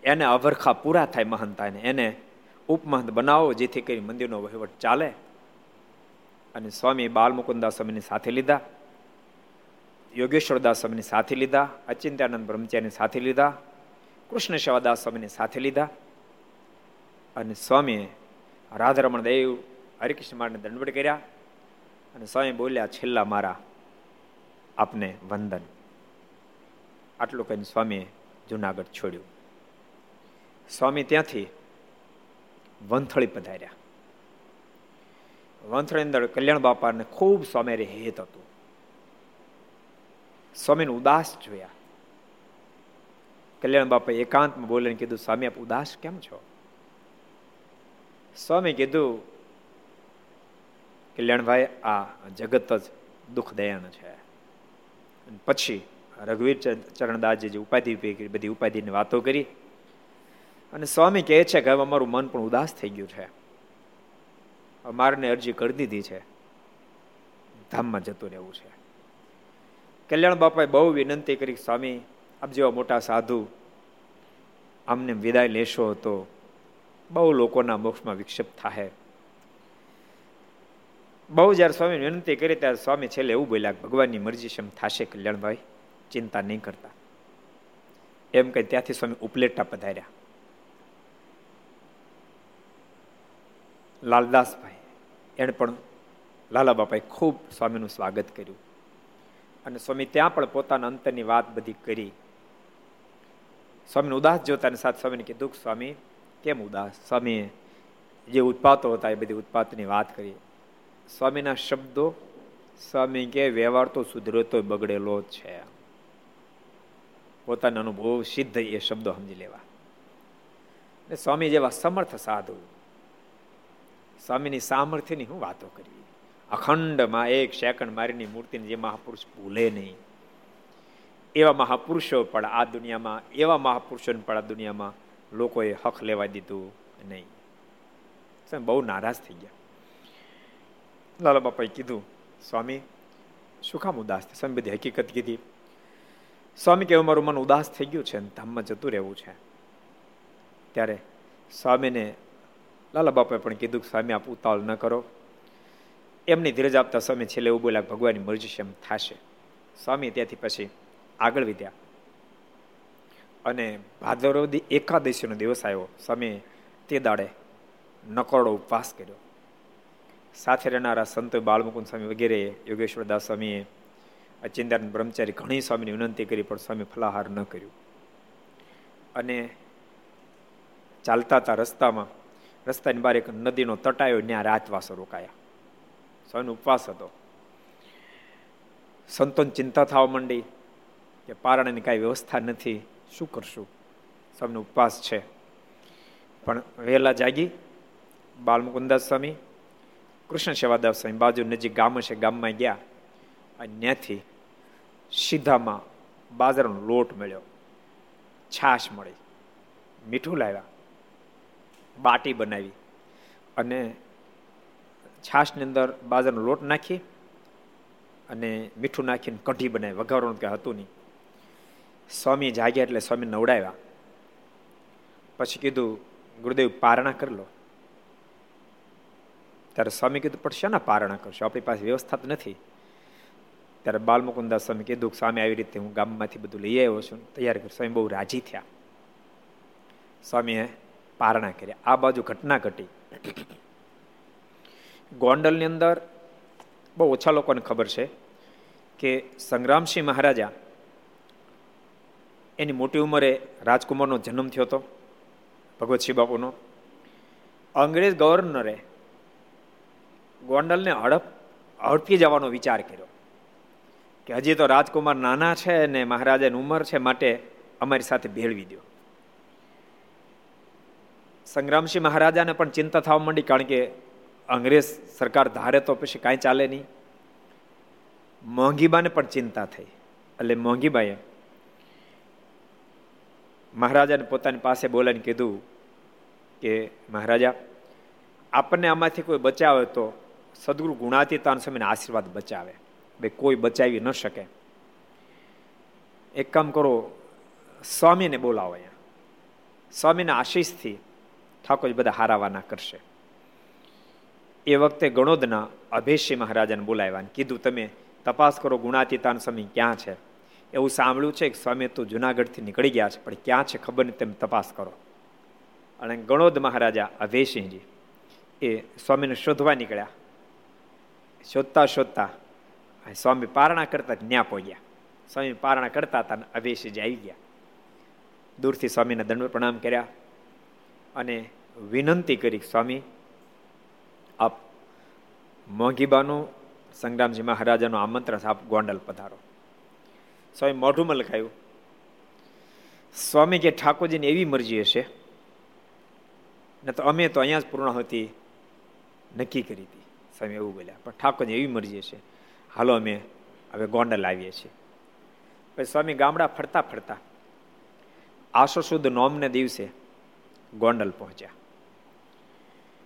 એને અભરખા પૂરા થાય મહંતાને. એને ઉપમહંત બનાવો જેથી કરી મંદિરનો વહીવટ ચાલે. અને સ્વામી બાલમુકુદાસ સ્વામીની સાથે લીધા. યોગેશ્વરદાસ સ્વામીની સાથે લીધા. અચિંત્યાનંદ બ્રહ્મચારીની સાથે લીધા. કૃષ્ણ સેવાદાસ સ્વામીની સાથે લીધા. અને સ્વામીએ રાધારમણ દેવ, હરિકૃષ્ણ મારને દંડવડ કર્યા. અને સ્વામી બોલ્યા, છેલ્લા મારા આપને વંદન. આટલું કહીને સ્વામીએ જુનાગઢ છોડ્યું. સ્વામી ત્યાંથી વંથળી પધાર્યા. વંથળી અંદર કલ્યાણ બાપાને ખૂબ સ્વામી હેત હતું. સ્વામીને ઉદાસ જોયા. કલ્યાણ બાપા એકાંતમાં બોલીને કીધું, સ્વામી, આપ ઉદાસ કેમ છો? સ્વામી કીધું, કલ્યાણભાઈ, આ જગત જ દુઃખદયાન છે. પછી રઘુવીર ચરણદાસજી જે ઉપાધિ બધી ઉપાધિની વાતો કરી. અને સ્વામી કહે છે કે હવે અમારું મન પણ ઉદાસ થઈ ગયું છે. અમારને અરજી કરી દીધી છે. ધામમાં જતું રહેવું છે. કલ્યાણ બાપાએ બહુ વિનંતી કરી સ્વામી, આપ જેવા મોટા સાધુ આમને વિદાય લેશો તો બહુ લોકોના મોક્ષમાં વિક્ષેપ થાય બહુ જ્યારે સ્વામી વિનંતી કરી ત્યારે સ્વામી છેલ્લે એવું બોલ્યા ભગવાનની મરજી એમ થશે કલ્યાણભાઈ. ચિંતા નહીં કરતા. એમ કહી ત્યાંથી સ્વામી ઉપલેટા પધાર્યા. લાલદાસભાઈ, એણે પણ લાલા બાપાએ ખૂબ સ્વામીનું સ્વાગત કર્યું. અને સ્વામી ત્યાં પણ પોતાના અંતરની વાત બધી કરી. સ્વામીને ઉદાસ જોતાની સાથે સ્વામીને કીધું સ્વામી, કેમ ઉદાસ? સ્વામીએ જે ઉત્પાતો હતા એ બધી ઉત્પાતની વાત કરી. સ્વામીના શબ્દો સ્વામી કે વ્યવહાર તો સુધરતો બગડેલો છે. પોતાનો અનુભવ સિદ્ધ એ શબ્દો સમજી લેવા. ને સ્વામી જેવા સમર્થ સાધુ, સ્વામીની સામર્થ્યની હું વાતો કરી. અખંડમાં એક સેકન્ડ મારીની મૂર્તિને જે મહાપુરુષ ભૂલે નહીં. એવા મહાપુરુષો પણ આ દુનિયામાં, એવા મહાપુરુષોને પણ આ દુનિયામાં લોકોએ હક લેવા દીધું નહીં. બહુ નારાજ થઈ ગયા. લાલા બાપાએ કીધું, સ્વામી, શું કામ ઉદાસ સ્વામી બધી હકીકત કીધી. સ્વામી કે મારું મન ઉદાસ થઈ ગયું છે ધામમાં જતું રહેવું છે. ત્યારે સ્વામીને લાલા બાપાએ પણ કીધું કે, સ્વામી, આપ ઉતાવળ ન કરો. એમની ધીરજ આપતા સ્વામી છેલ્લે એવું બોલ્યા ભગવાનની મરજી છે, એમ થશે. સ્વામી ત્યાંથી પછી આગળ વધ્યા. અને ભાદરવદી એકાદશીનો દિવસ આવ્યો. સ્વામી તે દાડે નકોરડો ઉપવાસ કર્યો. સાથે રહેનારા સંતો બાળમુકુંદ સ્વામી વગેરે યોગેશ્વર દાસ સ્વામીએ અચિંદાન બ્રહ્મચારી ઘણી સ્વામીની વિનંતી કરી, પણ સ્વામી ફલાહાર ન કર્યું. અને ચાલતા હતા રસ્તામાં. રસ્તાની બહાર એક નદીનો તટાયો, ત્યાં રાતવાસો રોકાયા. સ્વામીનો ઉપવાસ હતો. સંતોન ચિંતા થવા માંડી કે પારણની કાંઈ વ્યવસ્થા નથી, શું કરશું? સ્વામીનો ઉપવાસ છે. પણ વહેલા જાગી બાલમુકુંદાસ સ્વામી, કૃષ્ણ સેવાદાસ સ્વામી બાજુ નજીક ગામ છે ગામમાં ગયા. અને ત્યાંથી સીધામાં બાજરાનો લોટ મળ્યો. છાશ મળી. મીઠું લાવ્યા. બાટી બનાવી. અને છાશની અંદર બાજરાનો લોટ નાખી અને મીઠું નાખીને કઢી બનાવી. વઘારવાનું કંઈ હતું નહીં. સ્વામી જાગ્યા એટલે સ્વામી નવડાવ્યા. પછી કીધું, ગુરુદેવ, પારણા કરી લો. ત્યારે સ્વામી કીધું, પણ શેના પારણા કરશો? આપણી પાસે વ્યવસ્થા તો નથી. ત્યારે બાલમુકુંદાસ સ્વામી કીધું સ્વામી આવી રીતે હું ગામમાંથી બધું લઈ આવ્યો છું. તૈયાર કર્યું. સ્વામી બહુ રાજી થયા. સ્વામીએ પારણા કર્યા આ બાજુ ઘટના ઘટી. ગોંડલની અંદર બહુ ઓછા લોકોને ખબર છે કે સંગ્રામસિંહ મહારાજા એની મોટી ઉંમરે રાજકુમારનો જન્મ થયો હતો ભગવતસિંહ બાપુનો. અંગ્રેજ ગવર્નરે ગોંડલને હડપ, હડપી જવાનો વિચાર કર્યો. કે હજી તો રાજકુમાર નાના છે અને મહારાજાની ઉંમર છે માટે અમારી સાથે ભેળવી દો સંગ્રામસિંહ મહારાજાને પણ ચિંતા થવા માંડી કારણ કે અંગ્રેજ સરકાર ધારે તો પછી કાંઈ ચાલે નહીં. મોંઘીબાને પણ ચિંતા થઈ. એટલે મોંઘીબાઈએ મહારાજાને પોતાની પાસે બોલાવીને કીધું કે, મહારાજા, આપણને આમાંથી કોઈ બચાવે તો સદગુરુ ગુણાતીતાન સમયને આશીર્વાદ બચાવે. ભાઈ કોઈ બચાવી ન શકે. એક કામ કરો, સ્વામીને બોલાવો અહીંયા. સ્વામીના આશીષથી ઠાકોર બધા હારાવાના કરશે. એ વખતે ગણોદના અભેશી મહારાજાને બોલાવ્યા કીધું, તમે તપાસ કરો, ગુણાતીતાન સ્વામી ક્યાં છે? એવું સાંભળ્યું છે, કે સ્વામી તો જુનાગઢથી નીકળી ગયા છે, પણ ક્યાં છે ખબર નહીં, તમે તપાસ કરો. અને ગણોદ મહારાજા અભયસિંહજી એ સ્વામીને શોધવા નીકળ્યા. શોધતા શોધતા સ્વામી પારણા કરતા ન્યા પહોંચ્યા સ્વામી પારણા કરતા હતા અભયસિંહજી આવી ગયા. દૂરથી સ્વામીને દંડ પ્રણામ કર્યા અને વિનંતી કરી, સ્વામી, આપ મોંઘીબાનું સંગ્રામજી મહારાજાનું આમંત્રણ આપ ગોંડલ પધારો. સ્વામી મોઢુંમાં લખાયું, સ્વામી કે ઠાકોરજીની એવી મરજી હશે, ને તો અમે તો અહીંયા જ પૂર્ણ હતી નક્કી કરી હતી. સ્વામી એવું બોલ્યા, પણ ઠાકોરજી એવી મરજી હશે. હાલો અમે હવે ગોંડલ આવીએ છીએ. પછી સ્વામી ગામડા ફરતા ફરતા આસો સુદ નોમને દિવસે ગોંડલ પહોંચ્યા.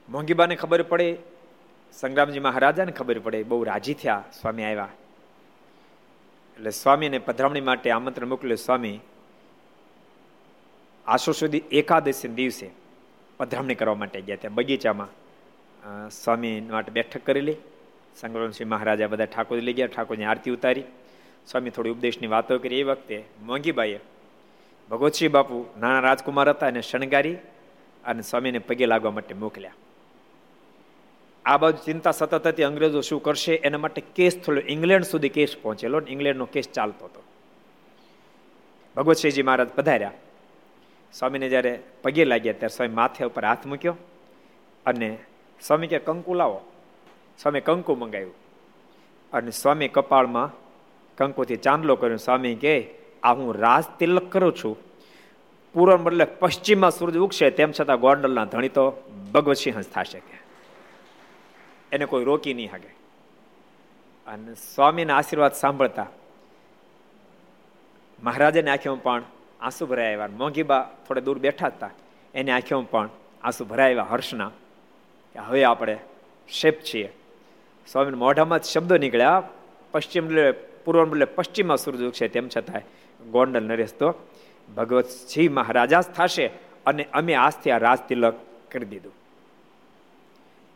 મોંઘીબાને ખબર પડે, સંગ્રામજી મહારાજાને ખબર પડે, બહુ રાજી થયા સ્વામી આવ્યા. એટલે સ્વામીને પધરામણી માટે આમંત્રણ મોકલ્યું, સ્વામી, આસો સુધી એકાદશી દિવસે પધરામણી કરવા માટે ગયા ત્યાં બગીચામાં સ્વામી માટે બેઠક કરેલી. સંગ્રામસિંહ મહારાજા બધા ઠાકોર લઈ ગયા, ઠાકોરની આરતી ઉતારી. સ્વામી થોડી ઉપદેશની વાતો કરી. એ વખતે મોંઘીબાઈએ ભગવતસિંહ બાપુ નાના રાજકુમાર હતા એને શણગારી અને સ્વામીને પગે લાગવા માટે મોકલ્યા. આ બાજુ ચિંતા સતત હતી, અંગ્રેજો શું કરશે? એના માટે કેસ થોડો ઇંગ્લેન્ડ સુધી કેસ પહોંચેલો ઇંગ્લેન્ડનો કેસ ચાલતો હતો. ભગવતસિંહજી મહારાજ પધાર્યા. સ્વામીને જ્યારે પગે લાગ્યા, ત્યારે સ્વામી માથે ઉપર હાથ મૂક્યો અને સ્વામી કે કંકુ લાવો. સ્વામી કંકુ મંગાવ્યું. અને સ્વામી કપાળમાં કંકુથી ચાંદલો કર્યો. સ્વામી કે આ હું રાજ તિલક કરું છું. પૂર્વ બદલે પશ્ચિમમાં સૂરજ ઉગશે, તેમ છતાં ગોંડલના ધણી તો ભગવતસિંહ જ થશે કે. એને કોઈ રોકી નહીં શકે. અને સ્વામીના આશીર્વાદ સાંભળતા મહારાજાની આંખીઓમાં પણ આંસુ ભરાયા આવ્યા. મોંઘીબા થોડે દૂર બેઠા હતા. એની આંખીઓમાં પણ આંસુ ભરાયા આવ્યા હર્ષના કે હવે આપણે શેપ છીએ. સ્વામી મોઢામાં શબ્દો નીકળ્યા. પશ્ચિમ પૂર્વ બદલે પશ્ચિમમાં સૂર્ય છે તેમ છતાં ગોંડલ નરેશ તો ભગવત સિંહ મહારાજા જ થશે અને અમે આજથી આ રાજ તિલક કરી દીધું.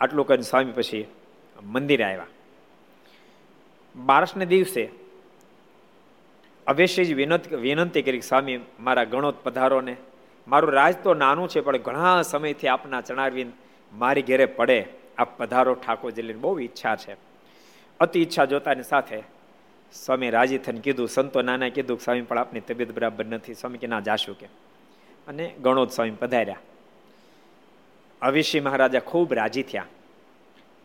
આટલું કરીને સ્વામી પછી મંદિરે આવ્યા. બારસને દિવસે અવેશજી વિનંતી વિનંતી કરી સ્વામી મારા ગણોત પધારોને મારું રાજ તો નાનું છે, પણ ઘણા સમયથી આપના ચણારવિંદ મારી ઘેરે પડે. આ પધારો, ઠાકોરજીની બહુ ઈચ્છા છે. અતિ ઈચ્છા જોતાની સાથે સ્વામી રાજી થઈને કીધું, સંતો નાના કીધું સ્વામી, પણ આપની તબિયત બરાબર નથી. સ્વામી કે, ના, જાશું કે. અને ગણોદ સ્વામી પધાર્યા. અવિશી મહારાજા ખૂબ રાજી થયા.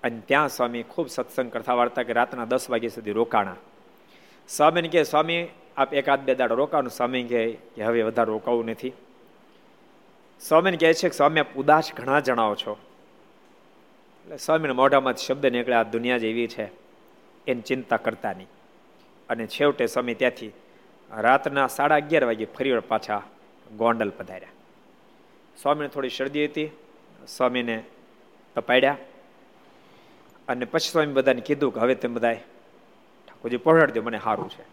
અને ત્યાં સ્વામી ખૂબ સત્સંગ કરતા વાર્તા કે રાતના દસ વાગ્યા સુધી રોકાણા. સ્વામીને કે સ્વામી, આપ એકાદ બે દાડો રોકાણું સ્વામી કહે, કે હવે વધારે રોકાવું નથી. સ્વામીને કહે છે કે, સ્વામી, આપ ઉદાસ ઘણા જણાવો છો. એટલે સ્વામીના મોઢામાંથી શબ્દ નીકળે, આ દુનિયા જેવી છે એની ચિંતા કરતા નહીં. અને છેવટે સ્વામી ત્યાંથી રાતના સાડા અગિયાર વાગે ફરી પાછા ગોંડલ પધાર્યા. સ્વામીને થોડી શરદી હતી, સ્વામીને તપાડ્યા અને પછી સ્વામી બધાને કીધું કે હવે તેમ બધાએ ઠાકોરજી પહોંચાડી દો મને સારું છે.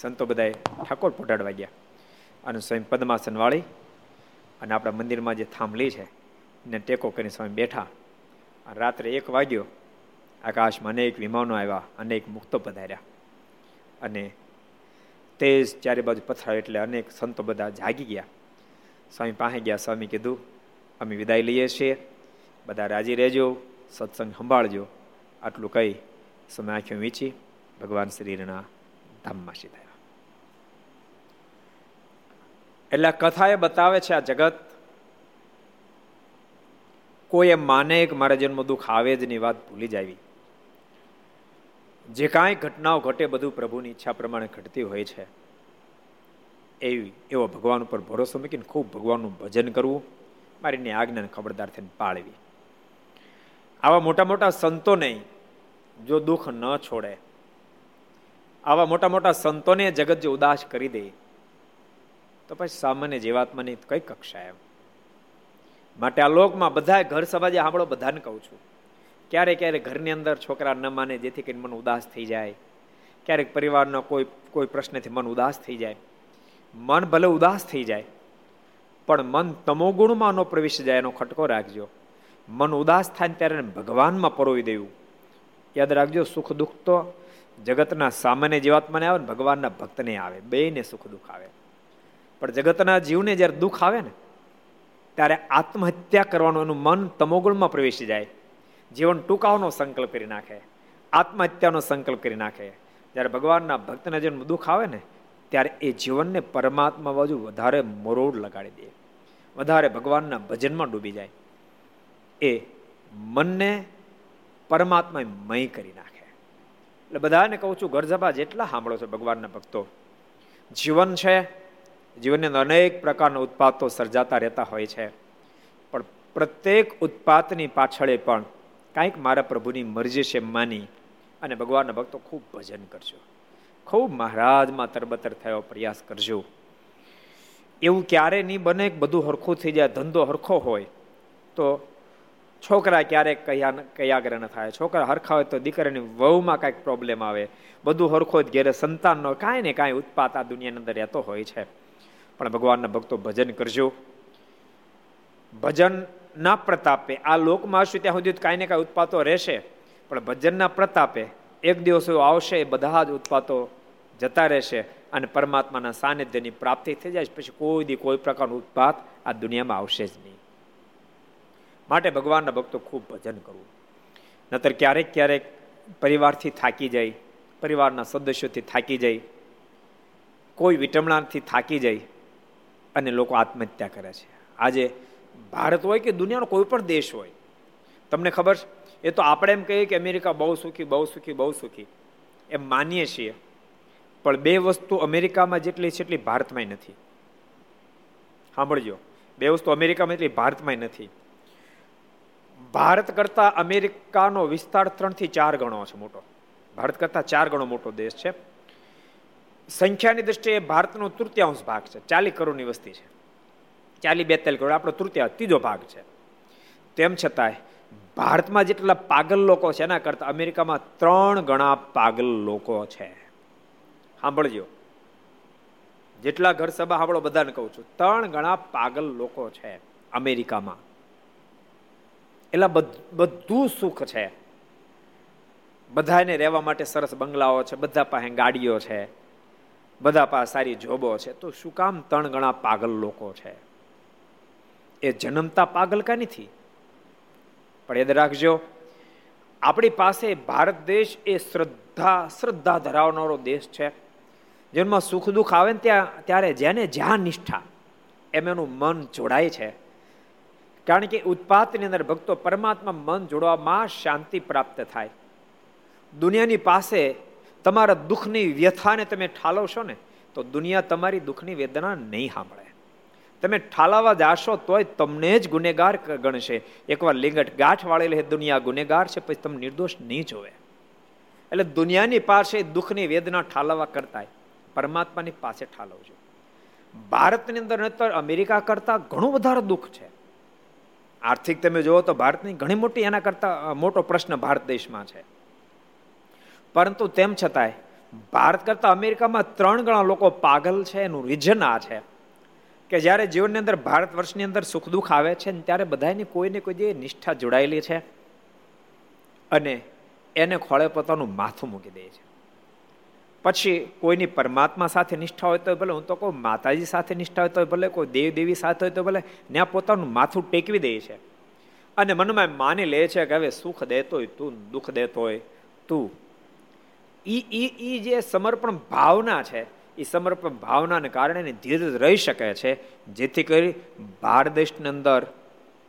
સંતો બધાએ ઠાકોર પહોંચાડવા ગયા. અને સ્વામી પદ્માસન વાળી અને આપણા મંદિરમાં જે થાંભલી છે, એને ટેકો કરીને સ્વામી બેઠા રાત્રે એક વાગ્યો, આકાશમાં અનેક વિમાનો આવ્યા, અનેક મુક્તો પધાર્યા. અને તેજ ચારે બાજુ પથરાય એટલે અનેક સંતો બધા જાગી ગયા. સ્વામી પાસે ગયા, સ્વામી કીધું, અમે વિદાય લઈએ છીએ. બધા રાજી રહેજો, સત્સંગ સંભાળજો. આટલું કહી સમય આંખો વીંચી ભગવાન શ્રીના ધામમાં સીધા એટલે કથા એ બતાવે છે આ જગત કોઈ એમ માને કે મારા જન્મ દુઃખ આવે જ વાત ભૂલી જાવી જે કાંઈ ઘટનાઓ ઘટે બધું પ્રભુની ઈચ્છા પ્રમાણે ઘટતી હોય છે. એવી, એવો ભગવાન ઉપર ભરોસો મૂકીને ખૂબ ભગવાનનું ભજન કરવું મારીની આજ્ઞાને ખબરદાર થઈને પાળવી. આવા મોટા મોટા સંતોને જો દુઃખ ન છોડે, આવા મોટા મોટા સંતોને જગત જે ઉદાસ કરી દે, તો પછી સામાન્ય જીવાત્માની કઈ કક્ષા એમ? માટે આ લોકમાં બધા ઘર સમાજે સાંભળો, બધાને કહું છું. ક્યારેક ક્યારેક ઘરની અંદર છોકરા ન માને, જેથી કરીને મન ઉદાસ થઈ જાય. ક્યારેક પરિવારનો કોઈ કોઈ પ્રશ્નથી મન ઉદાસ થઈ જાય. મન ભલે ઉદાસ થઈ જાય, પણ મન તમોગુણમાં ન પ્રવેશી જાય એનો ખટકો રાખજો. મન ઉદાસ થાય ત્યારે ભગવાનમાં પરોવી દેવું. યાદ રાખજો, સુખ દુઃખ તો જગતના સામાન્ય જીવાત્માને આવે ને ભગવાનના ભક્તને આવે. બેને સુખ દુઃખ આવે. પણ જગતના જીવને જ્યારે દુઃખ આવે ને ત્યારે આત્મહત્યા કરવાનું એનું મન તમોગુણમાં પ્રવેશી જાય. જીવન ટૂંકાવાનો સંકલ્પ કરી નાખે. આત્મહત્યાનો સંકલ્પ કરી નાખે. જ્યારે ભગવાનના ભક્તને જન્મ દુઃખ આવે ને, ત્યારે એ જીવનને પરમાત્મા બાજુ વધારે મરોડ લગાડી દે. વધારે ભગવાનના ભજનમાં ડૂબી જાય. એ મનને પરમાત્મા મય કરી નાખે. એટલે બધાને કહું છું, ગરજબા જેટલા સાંભળો છો ભગવાનના ભક્તો, જીવન છે જીવનની અંદર અનેક પ્રકારના ઉત્પાદો સર્જાતા રહેતા હોય છે. પણ પ્રત્યેક ઉત્પાદની પાછળે પણ કાંઈક મારા પ્રભુની મરજી છે માની અને ભગવાનના ભક્તો ખૂબ ભજન કરજો. ખૂબ મહારાજમાં તરબતર થયો પ્રયાસ કરજો. એવું ક્યારે નહીં બને બધું હરખું થઈ જાય, ધંધો હરખો હોય, તો છોકરા ક્યારેક કયા કયાગ્ર ન થાય. છોકરા હરખા હોય તો દીકરાની વહુમાં કાંઈક પ્રોબ્લેમ આવે. બધું હરખો જ ઘેરે સંતાનનો કાંઈ ને કાંઈ ઉત્પાત આ દુનિયાની અંદર રહેતો હોય છે. પણ ભગવાનના ભક્તો ભજન કરજો. ભજન ના પ્રતાપે, આ લોકમાં હશું ત્યાં સુધી કાંઈ ને કાંઈ ઉત્પાતો રહેશે, પણ ભજનના પ્રતાપે એક દિવસ એવો આવશે બધા જ ઉત્પાતો જતા રહેશે અને પરમાત્માના સાનિધ્યની પ્રાપ્તિ થઈ જાય પછી કોઈ દી કોઈ પ્રકારનું ઉત્પાત આ દુનિયામાં આવશે જ નહીં. માટે ભગવાનના ભક્તો ખૂબ ભજન કરવું. નતર ક્યારેક ક્યારેક પરિવારથી થાકી જાય, પરિવારના સદસ્યોથી થાકી જાય, કોઈ વિટમણાથી થાકી જાય અને લોકો આત્મહત્યા કરે છે. આજે ભારત હોય કે દુનિયાનો કોઈ પણ દેશ હોય, તમને ખબર છે? એ તો આપણે એમ કહીએ કે અમેરિકા બહુ સુખી બહુ સુખી બહુ સુખી. એમ માનીએ છીએ. પણ બે વસ્તુ અમેરિકામાં જેટલી છે એટલી ભારતમાં નથી. સાંભળજો. બે વસ્તુ અમેરિકામાં એટલી ભારતમાં નથી. ભારત કરતા અમેરિકાનો વિસ્તાર ત્રણથી ચાર ગણો છે મોટો. ભારત કરતા ચાર ગણો મોટો દેશ છે. સંખ્યાની દ્રષ્ટિએ ભારતનો તૃતીયાંશ ભાગ છે. ચાલીસ કરોડની વસ્તી છે. ચાલી બેતાલી કરોડ. આપણો તૃતીય, ત્રીજો ભાગ છે. તેમ છતાંય, ભારતમાં જેટલા પાગલ લોકો છે, એના કરતા અમેરિકામાં ત્રણ ગણા પાગલ લોકો છે. સાંભળજો. જેટલા ઘર સભા સાંભળો બધાને કહું છું, ત્રણ ગણા પાગલ લોકો છે અમેરિકામાં. એટલે બધું સુખ છે. બધાને રહેવા માટે સરસ બંગલાઓ છે, બધા પાસે ગાડીઓ છે. બધા પાસે સારી જોબો છે. તો શું કામ ત્રણ ગણા પાગલ લોકો છે? એ જન્મતા પાગલ કા નથી? પણ યાદ રાખજો, આપણી પાસે ભારત દેશ એ શ્રદ્ધા શ્રદ્ધા ધરાવનારો દેશ છે. જેમાં સુખ દુઃખ આવે ને ત્યાં, ત્યારે જેને જ્યાં નિષ્ઠા, એમ એનું મન જોડાય છે. કારણ કે ઉત્પાતની અંદર ભક્તો પરમાત્મા મન જોડવામાં શાંતિ પ્રાપ્ત થાય. દુનિયાની પાસે તમારા દુઃખની વ્યથાને તમે ઠાલવશો ને, તો દુનિયા તમારી દુઃખની વેદના નહીં સાંભળે. તમે ઠાલાવા જાશો તોય તમને જ ગુનેગાર ગણશે. એકવાર લિંગટ ગાંઠ વાળેલી દુનિયા, ગુનેગાર છે, પછી તમે નિર્દોષ નહીં જોવે. એટલે દુનિયાની પાસે દુઃખની વેદના ઠાલવવા કરતા પરમાત્માની પાસે ઠાલવજો. ભારતની અંદર નતર અમેરિકા કરતાં ઘણું વધારે દુઃખ છે. આર્થિક તમે જુઓ તો ભારતની ઘણી મોટી એના કરતાં મોટો પ્રશ્ન ભારત દેશમાં છે. પરંતુ તેમ છતાંય, ભારત કરતાં અમેરિકામાં ત્રણ ગણા લોકો પાગલ છે, એનું રીઝન આ છે કે જ્યારે જીવનની અંદર, ભારત વર્ષની અંદર સુખ દુઃખ આવે છે ને ત્યારે બધાની કોઈને કોઈ નિષ્ઠા જોડાયેલી છે અને એને ખોળે પોતાનું માથું મૂકી દે છે. પછી કોઈની પરમાત્મા સાથે નિષ્ઠા હોય તો ભલે, હું તો કોઈ માતાજી સાથે નિષ્ઠા હોય તો ભલે, કોઈ દેવ દેવી સાથે હોય તો ભલે ત્યાં પોતાનું માથું ટેકવી દે છે. અને મનમાં માની લે છે કે હવે સુખ દેતો હોય તું, દુઃખ દેતો હોય તું. ઈ ઈ જે સમર્પણ ભાવના છે એ સમર્પણ ભાવનાને કારણે ધીરજ રહી શકે છે. જેથી કરી ભારત દેશની અંદર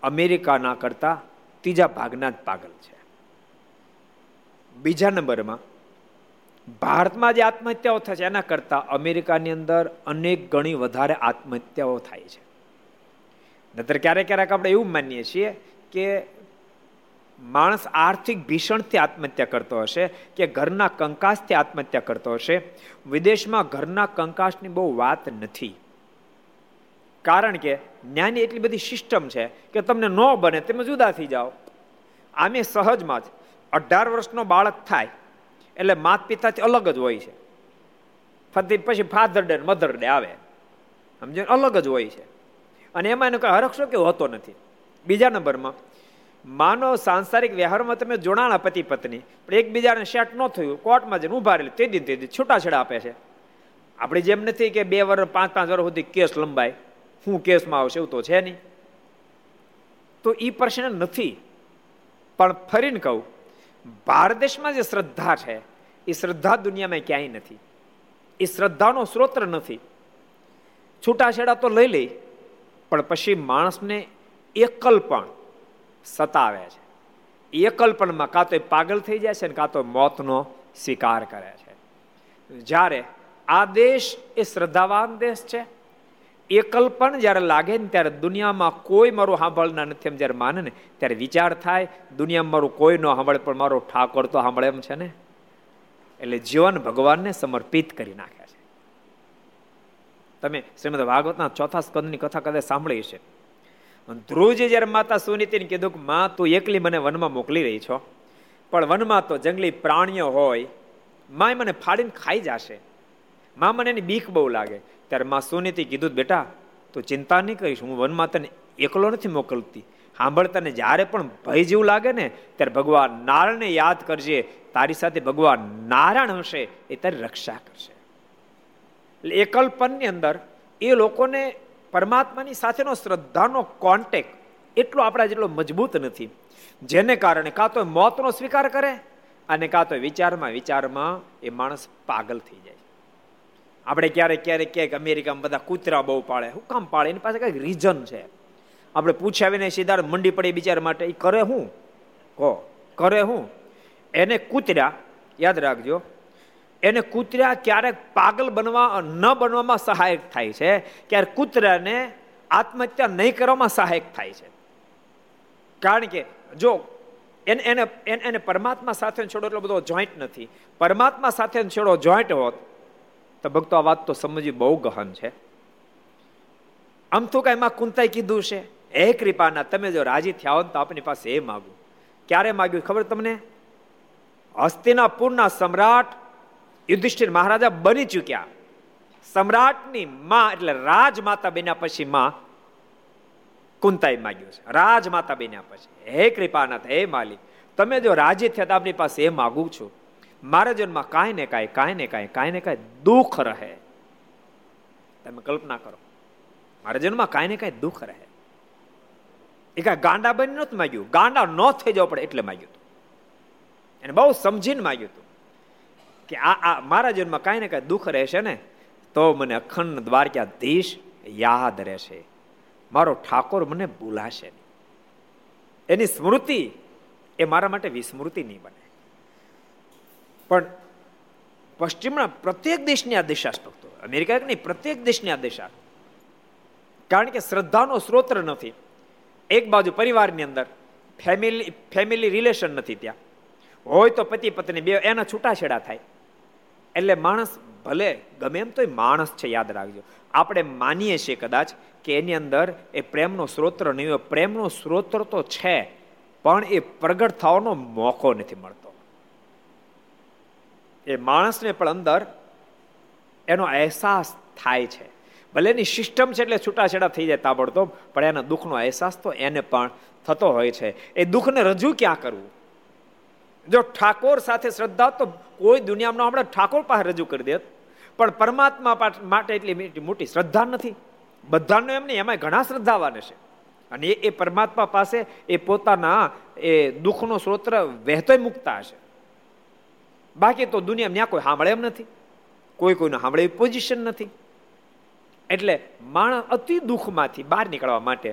અમેરિકાના કરતા ત્રીજા ભાગના જ પાગલ છે. બીજા નંબરમાં, ભારતમાં જે આત્મહત્યાઓ થાય છે, એના કરતા અમેરિકાની અંદર અનેક ગણી વધારે આત્મહત્યાઓ થાય છે. નતર ક્યારેક ક્યારેક આપણે એવું માનીએ છીએ કે માણસ આર્થિક ભીષણથી આત્મહત્યા કરતો હશે કે ઘરના કંકાસથી આત્મહત્યા કરતો હશે? વિદેશમાં ઘરના કંકાસની બહુ વાત નથી. કારણ કે જ્ઞાની એટલી બધી સિસ્ટમ છે કે તમને ન બને તમે જુદા થઈ જાઓ. આમે સહજમાં જ અઢાર વર્ષનો બાળક થાય એટલે માત પિતાથી અલગ જ હોય છે. ફરી પછી ફાધર ડે મધર ડે આવે. સમજો અલગ જ હોય છે. અને એમાં એનો કંઈ હરક્ષો કેવો હોતો નથી. બીજા નંબરમાં માનો સાંસારિક વ્યવહારમાં તમે જોડાણા પતિ પત્ની, પણ એકબીજાને સેટ ન થયું, કોર્ટમાં જઈને ઊભા રહેલી તે દિન તે દિન છૂટાછેડા આપે છે. આપણે જેમ નથી કે બે વર્ષ પાંચ પાંચ વર્ષ સુધી કેસ લંબાય. હું કેસમાં આવશે એવું તો છે નહીં. તો એ પ્રશ્ન નથી. પણ ફરીને કહું ભારત દેશમાં જે શ્રદ્ધા છે એ શ્રદ્ધા દુનિયામાં ક્યાંય નથી. એ શ્રદ્ધાનો સ્ત્રોત નથી. છૂટાછેડા તો લઈ લે, પણ પછી માણસને એકલ પણ સતાવે છે. એકલપણમાં કાં તો એ પાગલ થઈ જાય છે ને કાં તો મોતનો સ્વીકાર કરે છે. જ્યારે આ દેશ એ શ્રદ્ધાવાન દેશ છે એકલ જ્યારે લાગે ને ત્યારે દુનિયામાં કોઈ મારું સાંભળના નથી એમ જ્યારે માને ને, ત્યારે વિચાર થાય, દુનિયામાં મારું કોઈ ન સાંભળે પણ મારો ઠાકોર તો સાંભળે એમ છે ને. એટલે જીવન ભગવાનને સમર્પિત કરી નાખ્યા છે. તમે શ્રીમદ ભાગવતના ચોથા સ્કંદની કથા કદાચ સાંભળી છે ધ્રુવજી જ્યારે માતા સુનીતિને કીધું કે, માં, તું એકલી મને વનમાં મોકલી રહી છો. પણ વનમાં તો જંગલી પ્રાણીઓ હોય. માય મને ફાડીને ખાઈ જશે. માં મને એની બીક બહુ લાગે. ત્યારે માં સુનીતિ કીધું બેટા, તું ચિંતા નહીં કરીશ, હું વનમાં તને એકલો નથી મોકલતી. સાંભળતાને જ્યારે પણ ભય જેવું લાગે ને, ત્યારે ભગવાન નારાયણને યાદ કરજે. તારી સાથે ભગવાન નારાયણ હશે એ તારી રક્ષા કરશે. એટલે એકલ્પનની અંદર એ લોકોને પરમાત્માની સાથેનો શ્રદ્ધાનો કોન્ટેક એટલો આપણા જેટલો મજબૂત નથી. જેને કારણે કાં તો મોતનો સ્વીકાર કરે અને કાં તો વિચારમાં વિચારમાં એ માણસ પાગલ થઈ જાય. આપણે ક્યારેક ક્યારેક ક્યાંક અમેરિકામાં બધા કૂતરા બહુ પાળે. શું કામ પાળે? એની પાસે કંઈક રીઝન છે. આપણે પૂછાવીને સીધા મંડી પડે બિચાર માટે એ કરે હું? કહો, કરે હું? એને કૂતરા, યાદ રાખજો એને કૂતરા ક્યારેક પાગલ બનવા ન બનવામાં સહાયક થાય છે. ક્યારેક કૂતરાને આત્મહત્યા નહીં કરવામાં સહાયક થાય છે. કારણ કે, જો, એને એને એને પરમાત્મા સાથે છોડો એટલો બધો જોઈન્ટ નથી. પરમાત્મા સાથે છોડો જોઈન્ટ હોત, તો ભક્તો આ વાત તો સમજવી બહુ ગહન છે. આમ તો કાંઈ એમાં કુંતાઈ કીધું છે. હે કૃપાના, તમે જો રાજી થયા હો તો આપની પાસે એ માગું. ક્યારે માગ્યું ખબર તમને? હસ્તિનાપુરના સમ્રાટ યુધિષ્ઠિર મહારાજા બની ચૂક્યા. સમ્રાટની માં એટલે રાજમાતા બન્યા પછી માં કુંતાઈ માગ્યું છે. રાજમાતા બન્યા પછી. હે કૃપાનાથ, હે માલિક, તમે જો રાજી થયા આપની પાસે એ માગું છું. મારા જન્મમાં કાંઈ ને કાંઈ કાંઈ ને કાંઈ કાંઈ ને કાંઈ દુઃખ રહે. તમે કલ્પના કરો. મારા જન્મમાં કાંઈ ને કાંઈ દુઃખ રહે. એ કાંઈ ગાંડા બની નહોતું માગ્યું. ગાંડા ન થઈ જવું પડે એટલે માગ્યું હતું. એને બહુ સમજીને માગ્યું હતું. કે આ આ, મારા જીવનમાં કાંઈ ને કાંઈ દુઃખ રહેશે ને, તો મને અખંડ દ્વારકાધીશ યાદ રહેશે. મારો ઠાકોર મને ભૂલાશે એની સ્મૃતિ, એ મારા માટે વિસ્મૃતિ નહીં બને. પણ પશ્ચિમના પ્રત્યેક દેશની આ દિશા ભક્તો અમેરિકા નહીં, પ્રત્યેક દેશની આ દિશા. કારણ કે શ્રદ્ધાનો સ્ત્રોત્ર નથી. એક બાજુ પરિવારની અંદર, ફેમિલી ફેમિલી રિલેશન નથી ત્યાં. હોય તો પતિ પત્ની બે એના છૂટાછેડા થાય. એટલે માણસ ભલે ગમે એમ તો માણસ છે, યાદ રાખજો. આપણે માનીએ છીએ કદાચ કે એની અંદર એ પ્રેમનો સ્ત્રોત્ર નહીં હોય. પ્રેમનો સ્ત્રોત્ર તો છે, પણ એ પ્રગટ થવાનો મોકો નથી મળતો. એ માણસને પણ અંદર એનો અહેસાસ થાય છે. ભલે એની સિસ્ટમ છે એટલે છૂટાછેડા થઈ જાય તાબડતોબ, પણ એના દુઃખનો અહેસાસ તો એને પણ થતો હોય છે. એ દુઃખને રજૂ ક્યાં કરવું? જો ઠાકોર સાથે શ્રદ્ધા તો કોઈ દુનિયામાં આપણે ઠાકોર પાસે રજૂ કરી દેત. પણ પરમાત્મા માટે એટલી મોટી શ્રદ્ધા નથી. બધાનો એમ નહીં એમાં ઘણા શ્રદ્ધાવાન છે અને એ પરમાત્મા પાસે એ પોતાના, એ દુઃખનો સ્ત્રોત્ર વહેતોય મૂકતા હશે. બાકી તો દુનિયા ત્યાં કોઈ સાંભળે એમ નથી. કોઈ કોઈને સાંભળે પોઝિશન નથી. એટલે માણસ અતિ દુઃખમાંથી બહાર નીકળવા માટે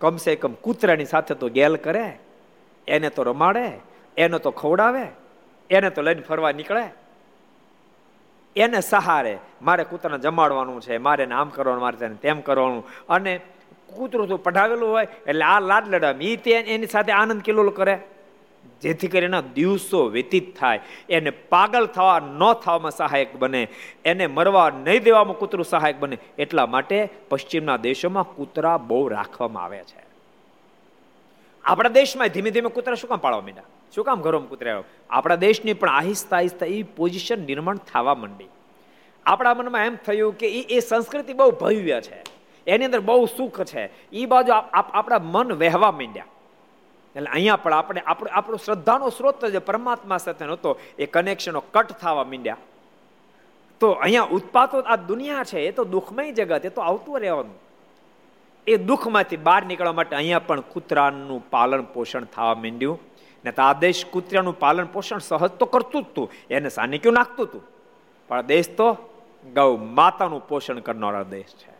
કમસે કમ કૂતરાની સાથે તો ગેલ કરે, એને તો રમાડે. એને તો ખવડાવે, એને તો લઈને ફરવા નીકળે. એને સહારે મારે કૂતરાને જમાડવાનું છે, મારે આમ કરવાનું, મારે તેમ કરવાનું. અને કૂતરું તો પઢાવેલું હોય, એટલે આ લાડ લડામ એ તે એની સાથે આનંદ કિલોલ કરે. જેથી કરીને દિવસો વ્યતીત થાય. એને પાગલ થવા ન થવામાં સહાયક બને. એને મરવા નહીં દેવામાં કૂતરું સહાયક બને. એટલા માટે પશ્ચિમના દેશોમાં કૂતરા બહુ રાખવામાં આવે છે. આપણા દેશમાં ધીમે ધીમે કૂતરા શું કામ પાળવા માંડ્યા? શું કામ ઘરોમાં કૂતરા આપણા દેશની પણ આહિસ્તા આહિસ્તા એ પોઝિશન નિર્માણ થવા માંડી. આપણા મનમાં એમ થયું કે એ એ સંસ્કૃતિ બહુ ભવ્ય છે. એની અંદર બહુ સુખ છે. એ બાજુ આપણા મન વહેવા માંડ્યા. એટલે અહીંયા પણ આપણે, આપણો આપણો શ્રદ્ધાનો સ્ત્રોત જે પરમાત્મા સાથે નહોતો, એ કનેક્શનો કટ થવા માંડ્યા. તો અહીંયા ઉત્પાતો આ દુનિયા છે, એ તો દુઃખમય જગત, એ તો આવતું રહેવાનું. એ દુઃખમાંથી બહાર નીકળવા માટે અહીંયા પણ કૂતરાનું પાલન પોષણ થવા માંડ્યું. ને તો આ દેશ કૂતરાનું પાલન પોષણ સહજ તો કરતું જ તું, એને સાનિક્યું નાખતું તું. પણ દેશ તો ગૌ માતાનું પોષણ કરનારા દેશ છે.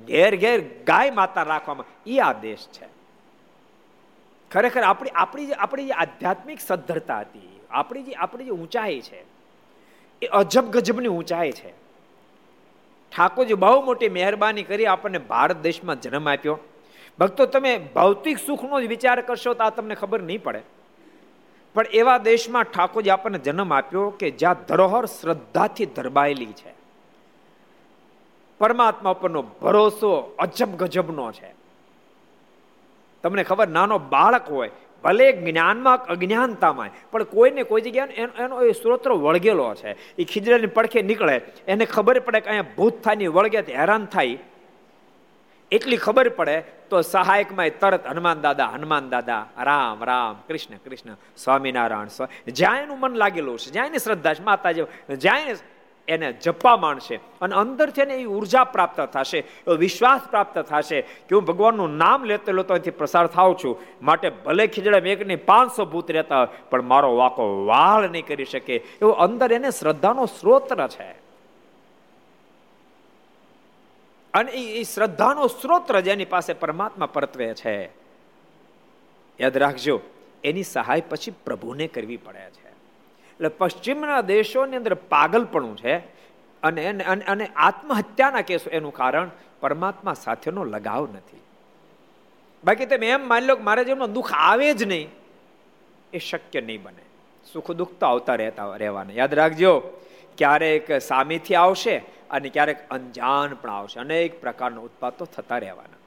ઘેર ઘેર ગાય માતા રાખવામાં એ આ દેશ છે. ખરેખર આપણી આપણી જે આપણી જે આધ્યાત્મિક સદ્ધરતા હતી, આપણી જે આપણી જે ઊંચાઈ છે, એ અજબ ગજબની ઊંચાઈ છે. ઠાકોરજી બહુ મોટી મહેરબાની કરી આપણને ભારત દેશમાં જન્મ આપ્યો. ભક્તો, તમે ભૌતિક સુખનો જ વિચાર કરશો તો આ તમને ખબર નહીં પડે. પણ એવા દેશમાં ઠાકોરજી આપણને જન્મ આપ્યો કે જ્યાં ધરોહર શ્રદ્ધાથી ધરબાયેલી છે. પરમાત્મા પરનો ભરોસો અજબ ગજબનો છે. તમને ખબર નાનો બાળક હોય, ભલે જ્ઞાનમાં અજ્ઞાનતામાં પણ કોઈને કોઈ જગ્યાએ એનો એ સ્ત્રોત્ર વળગેલો છે. એ ખીજડાની પડખે નીકળે, એને ખબર પડે કે અહીંયા ભૂત થાય વળગે હેરાન થાય. એટલી ખબર પડે તો સહાયકમાં તરત હનુમાન દાદા હનુમાન દાદા, રામ રામ, કૃષ્ણ કૃષ્ણ, સ્વામિનારાયણ જ્યાં એનું મન લાગેલું છે જ્યાં એની શ્રદ્ધા છે માતાજી જ્યાં એને જપવા માંડશે અને અંદરથી એને એ ઊર્જા પ્રાપ્ત થશે વિશ્વાસ પ્રાપ્ત થશે કે હું ભગવાનનું નામ લેતો લેતો અહીંથી પ્રસાર થાવ છું. માટે ભલે ખીજડા એક પાંચસો ભૂત રહેતા પણ મારો વાકો વાળ નહીં કરી શકે. એવો અંદર એને શ્રદ્ધાનો સ્ત્રોત્ર છે. અને એ શ્રદ્ધાનો સ્ત્રોત્ર જેની પાસે પરમાત્મા પરત્વે છે. યાદ રાખજો, એની સહાય પછી પ્રભુને કરવી પડે છે. એટલે પશ્ચિમના દેશોની અંદર પાગલપણું છે અને અને આત્મહત્યાના કેસો એનું કારણ પરમાત્મા સાથેનો લગાવ નથી. બાકી તમે એમ માની લો કે મારા જીવનમાં દુઃખ આવે જ નહીં, એ શક્ય નહીં બને. સુખ દુઃખ તો આવતા રહેતા રહેવાના. યાદ રાખજો, ક્યારેક સામેથી આવશે અને ક્યારેક અંજાન પણ આવશે. અનેક પ્રકારના ઉત્પાતો થતા રહેવાના.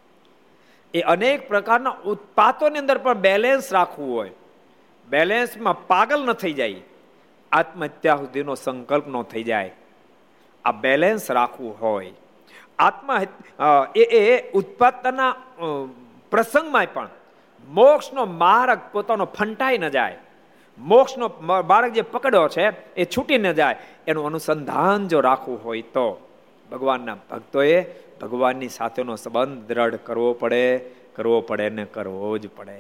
એ અનેક પ્રકારના ઉત્પાતોની અંદર પણ બેલેન્સ રાખવું હોય. બેલેન્સમાં પાગલ ન થઈ જાય. આત્મહત્યા સુધીનો સંકલ્પ ન થઈ જાય. આ બેલેન્સ રાખવું હોય. આત્મહત્યા એ એ ઉત્પાદના પ્રસંગમાં પણ મોક્ષનો માર્ગ પોતાનો ફંટાઈ ન જાય. મોક્ષનો બાળક જે પકડ્યો છે, એ છૂટી ન જાય. એનું અનુસંધાન જો રાખવું હોય તો ભગવાનના ભક્તોએ ભગવાનની સાથેનો સંબંધ દ્રઢ કરવો પડે કરવો પડે ને કરવો જ પડે.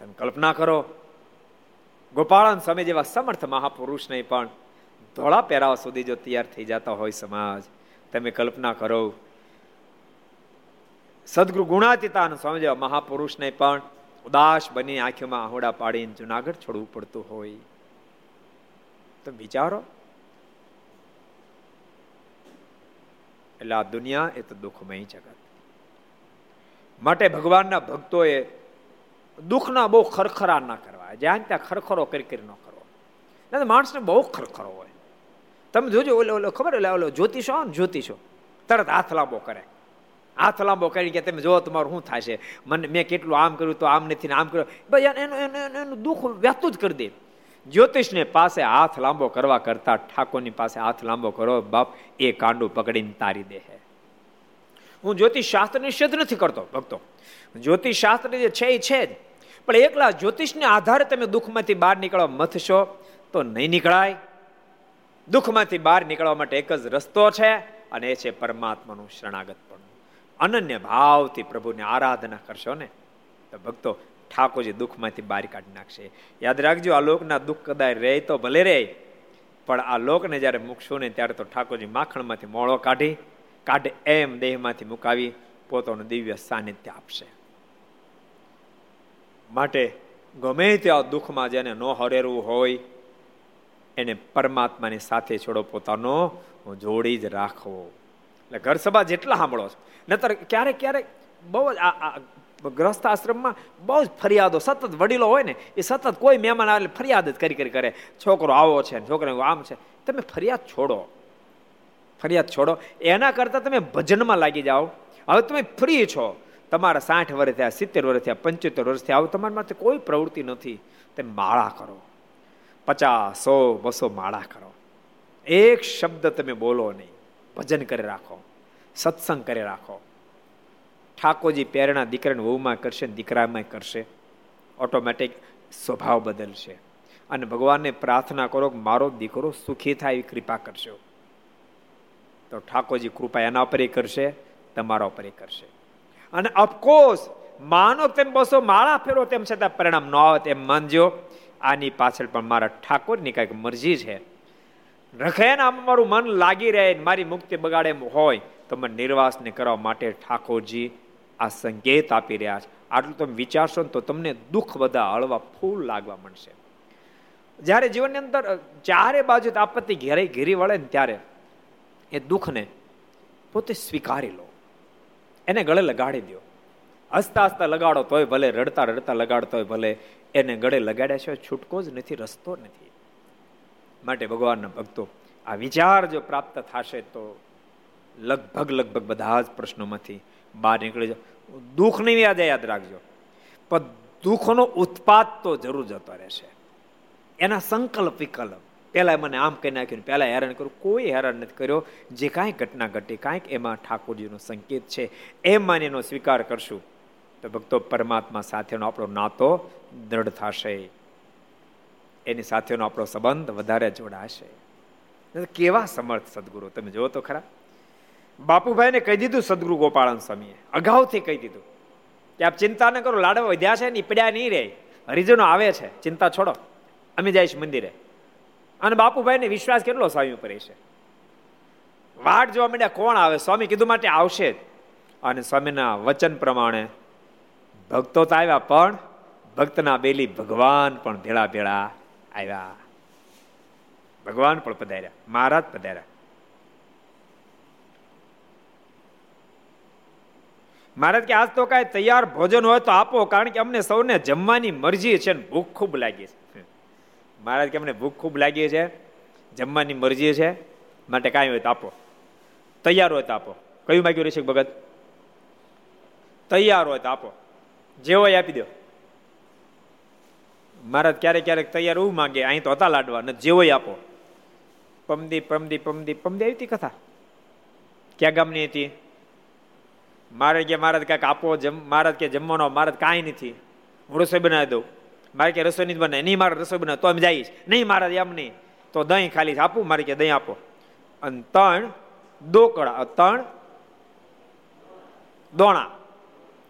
તમે કલ્પના કરો, ગોપાળન સમય જેવા સમર્થ મહાપુરુષને પણ ધોળા પહેરાવા સુધી જો તૈયાર થઈ જતા હોય સમાજ, તમે કલ્પના કરો, સદગુરુ ગુણાતીતાન સમજવા જેવા મહાપુરુષને પણ ઉદાસ બની આંખોમાં આહોડા પાડીને જુનાગઢ છોડવું પડતું હોય. તો વિચારો. એટલે આ દુનિયા એ તો દુઃખમય જગત. માટે ભગવાનના ભક્તોએ દુઃખના બહુ ખરખરા ના કરવા. જ્યાં ત્યાં ખરખરો કરી કરી ન કરવો. માણસને બહુ ખરખરો હોય. તમે જોજો ઓલો ઓલો ખબર એટલે ઓલો જ્યોતિષો ને જ્યોતિષો. તરત હાથ લાંબો કરે. હાથ લાંબો કરી કે તમે જો તમારું શું થશે? મને, મેં કેટલું આમ કર્યું તો આમ નથી ને આમ કર્યું. ભાઈ એનું એનું દુઃખ વ્યક્તું જ કરી દે. જ્યોતિષને પાસે હાથ લાંબો કરવા કરતા ઠાકોરની પાસે હાથ લાંબો કરો, બાપ, એ કાંડું પકડીને તારી દે હું. જ્યોતિષ શાસ્ત્ર નિષેધ નથી કરતો, ભક્તો. જ્યોતિષ શાસ્ત્ર જે છે એ છે જ. પણ એકલા જ્યોતિષને આધારે તમે દુઃખમાંથી બહાર નીકળવા મથશો તો નહીં નીકળાય. દુઃખમાંથી બહાર નીકળવા માટે એક જ રસ્તો છે અને એ છે પરમાત્માનું શરણાગત પણ. અનન્ય ભાવથી પ્રભુની આરાધના કરશો ને? તો ભક્તો, ઠાકોરજી દુઃખમાંથી બહાર કાઢી નાખશે. યાદ રાખજો, આ લોકના દુઃખ કદાચ રહે તો ભલે રહે, પણ આ લોકને જ્યારે મૂકશો ને ત્યારે તો ઠાકોરજી માખણમાંથી મોળો કાઢી, કાઢે એમ દેહમાંથી મુકાવી પોતાનું દિવ્ય સાનિધ્ય આપશે. માટે ગમે ત્યાં દુઃખમાં જેને ન હરેરવું હોય, એને પરમાત્માની સાથે છોડો પોતાનો જોડી જ રાખવો. એટલે ઘર સભા જેટલા સાંભળો છો. નતર ક્યારેક ક્યારેક બહુ જ આ ગ્રસ્થ આશ્રમમાં બહુ જ ફરિયાદો, સતત વડીલો હોય ને, એ સતત કોઈ મહેમાન આવે ફરિયાદ જ કરી કરી, કરે. છોકરો આવો છે છોકરો આમ છે. તમે ફરિયાદ છોડો. ફરિયાદ છોડો. એના કરતાં તમે ભજનમાં લાગી જાઓ. હવે તમે ફ્રી છો. તમારા સાઠ વર્ષ થયા, સિત્તેર વર્ષ થયા, પંચોતેર વર્ષ થયા, હવે તમારા માટે કોઈ પ્રવૃત્તિ નથી. તમે માળા કરો. પચાસ સો બસો માળા કરો. એક શબ્દ તમે બોલો નહીં. ભજન કરી રાખો, સત્સંગ કરી રાખો. ઠાકોરજી પ્રેરણા દીકરાને વહુમાં કરશે દીકરામાં કરશે. ઓટોમેટિક સ્વભાવ બદલશે. અને ભગવાનને પ્રાર્થના કરો કે મારો દીકરો સુખી થાય એવી કૃપા કરશો તો ઠાકોરજી કૃપા એના પર કરશે, તમારા ઉપર કરશે. અને ઓફકોર્સ માનો તેમ બસો માળા ફેરો તેમ છતાં પરિણામ ન આવે તેમ માનજો. આની પાછળ પણ મારા ઠાકોરની કાંઈક મરજી છે. રખે ને આમ મારું મન લાગી રહે મારી મુક્તિ બગાડે એમ હોય, તો મને નિર્વાસને કરવા માટે ઠાકોરજી આ સંકેત આપી રહ્યા છે. આટલું તમે વિચારશો ને તો તમને દુઃખ બધા હળવા ફૂલ લાગવા મળશે જ્યારે જીવનની અંદર ચારે બાજુ આપત્તિ ઘેરે ઘેરી વળે ને ત્યારે એ દુઃખને પોતે સ્વીકારી લો. એને ગળે લગાડી દો હસતા હસતા લગાડો તોય ભલે, રડતા રડતા લગાડતો હોય ભલે, એને ગળે લગાડ્યા છે છૂટકો જ નથી, રસ્તો નથી. માટે ભગવાનના ભક્તો, આ વિચાર જો પ્રાપ્ત થશે તો લગભગ લગભગ બધા જ પ્રશ્નોમાંથી બહાર નીકળી જાઓ. દુઃખની યાદ યાદ રાખજો. પણ દુઃખનો ઉત્પાદ તો જરૂર જતો રહેશે. એના સંકલ્પ વિકલ્પ. પહેલાં મને આમ કહી નાખ્યું પહેલાં હેરાન કર્યું કોઈ હેરાન નથી કર્યો. જે કાંઈ ઘટના ઘટી, કાંઈક એમાં ઠાકોરજીનો સંકેત છે એમ માની સ્વીકાર કરશું. તો ભક્તો, પરમાત્મા સાથેનો આપણો નાતો દ્રઢ થશે. એની સાથેનો આપણો સંબંધ વધારે જોડાશે. કેવા સમર્થ સદગુરુ? તમે જુઓ તો ખરા. બાપુભાઈને કહી દીધું સદગુરુ ગોપાળન સ્વામીએ. અગાઉથી કહી દીધું. કે આપ ચિંતા ન કરો, લાડવા વધ્યા છે ને પડ્યા નહીં રહે. હરિજનો આવે છે. ચિંતા છોડો. અમે જઈશ મંદિરે. અને બાપુભાઈને વિશ્વાસ કેટલો સ્વામી ઉપર છે વાટ જોવા માંડ્યા, કોણ આવે? સ્વામી કીધું માટે આવશે જ. અને સ્વામીના વચન પ્રમાણે ભક્તો તો આવ્યા પણ ભક્તના બેલી ભગવાન પણ ભેળા ભેળા આવ્યા ભગવાન પણ પધાર્યા મહારાજ પધાર્યા મહારાજ કે, આજ તો કાંઈ તૈયાર ભોજન હોય તો આપો, કારણ કે અમને સૌને જમવાની મરજી છે ને ભૂખ ખૂબ લાગી છે. મહારાજ કે, અમને ભૂખ ખૂબ લાગી છે. જમવાની મરજી છે. માટે કાંઈ હોય તો આપો. તૈયાર હોય તો આપો. કયું માગ્યું રહેશે ભગત? તૈયાર હોય તો આપો. જે હોય આપી દો. મહારાજ ક્યારેક ક્યારેક તૈયાર એવું માગે, અહીં તો હતા લાડવા, ને જે હોય આપો. પમદી પમદી પમદી પમદી આવી હતી કથા. ક્યાં ગામની હતી? મારે કે મહારાજ કાંઈક આપો જમ મહારાજ કે જમવાનો મહારાજ કાંઈ નથી. હું રસોઈ બનાવી દઉં. મારે કે રસોઈ નહીં બનાવી, નહીં મારે રસોઈ બનાવે, તો એમ જઈશ. નહીં મહારાજ એમ નહીં. તો દહીં ખાલી આપું, મારે કે દહીં આપો. અને ત્રણ દોકડા ત્રણ દોણા.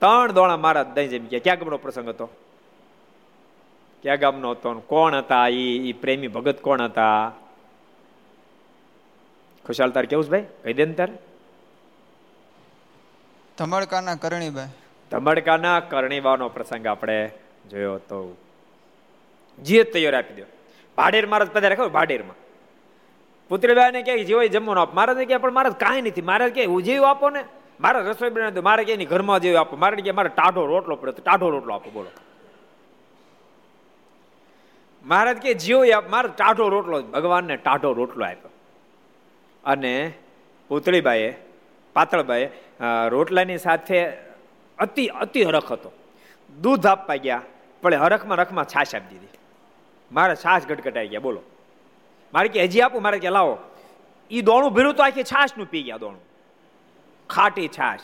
ત્રણ દોણા મહારાજ દહીં જેમ ગયા ક્યાં ગમનો પ્રસંગ હતો? ક્યાં ગામનો હતો કોણ હતા એ પ્રેમી ભગત કોણ હતા? ખુશાલ તાર કેવું ભાઈ? કહી દે ને તારે. ધમડકાના કરણીભાઈ ધમડકાના કરણીબાનો પ્રસંગ આપણે જોયો હતો. જે તૈયાર આપી દો ભાડેર મહારાજ પધારે ખબર ભાડેરમાં. પુત્રીબાઈને ક્યાંય જેવો જમવાનું આપ. મહારાજ કે પણ મહારાજ કાંઈ નથી. મહારાજ કે ઉજેવું આપો ને? મારે રસોઈ બનાવી દો મારે કે ઘરમાં જેવું આપો. મારે કે મારે ટાઢો રોટલો પડે તો ટાઢો રોટલો આપો. બોલો. મહારાજ કે જીવ મારે ટાઢો રોટલો ભગવાનને ટાઢો રોટલો આપ્યો. અને પુતળીબાઈએ, પાતળબાઈએ રોટલાની સાથે અતિ અતિ હરખ હતો. દૂધ આપવા ગયા, પણ હરખમાં રખમાં છાશ આપી દીધી. મારે છાશ ગટગટાઈ ગયા. બોલો. મારે કે, હજી આપું? મારે કે, લાવો. એ દોણું ભીરું તો આખી છાશનું પી ગયા દોણું. ખાટી છાશ.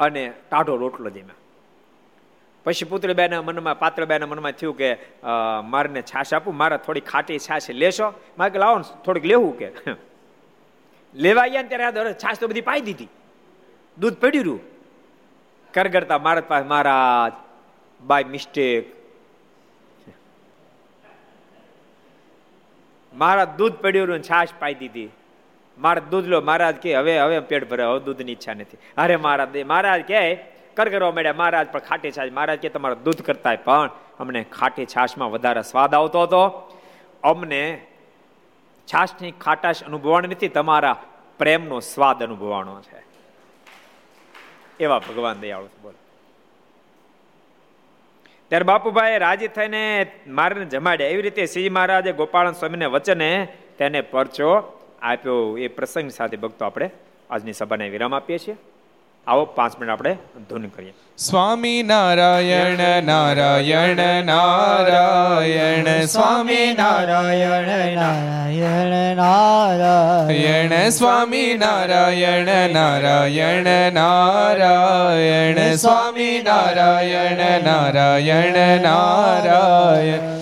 અને ટાઢો રોટલો જેમાં પછી પુત્રીબેના મનમાં પાત્રબેના મનમાં થયું કે મારને છાશ આપું, મારે થોડી ખાટી છાશ લેશો? મારે લાવો ને, થોડીક લેવું કે. લેવા ગયા ને ત્યારે છાશ તો બધી પાઈ દીધી. દૂધ પડ્યું રહ્યું કરગરતા મારા પાસે મહારાજ, બાય મિસ્ટેક. મારા દૂધ પડ્યું રહ્યું છાશ પાઈ દીધી. મારા દૂધ લો, મહારાજ કે, હવે હવે પેટ ભરે હવે દૂધની ઈચ્છા નથી. અરે મહારાજ મહારાજ કે કર કરવા મળ્યા. મહારાજ પણ ખાટી છાશ. મહારાજ કે, તમારા દૂધ કરતા પણ અમને ખાટી છાશમાં વધારે સ્વાદ આવતો હતો. અમને છાશની ખાટાશ અનુભવવાની નથી, તમારા પ્રેમનો સ્વાદ અનુભવવાનો છે. એવા ભગવાન દયાળુ બોલો. ત્યારે બાપુભાઈ રાજી થઈને મારને જમાડ્યા. એવી રીતે શ્રી મહારાજે ગોપાળન સ્વામીને વચને તેને પરચો આપ્યો. એ પ્રસંગ સાથે ભક્તો આપણે આજની સભાને વિરામ આપીએ છીએ. આવો પાંચ મિનિટ આપણે ધૂન કરીએ. સ્વામી નારાયણ નારાયણ નારાયણ, સ્વામી નારાયણ નારાયણ નારાયણ, સ્વામી નારાયણ નારાયણ નારાયણ, સ્વામી નારાયણ નારાયણ નારાયણ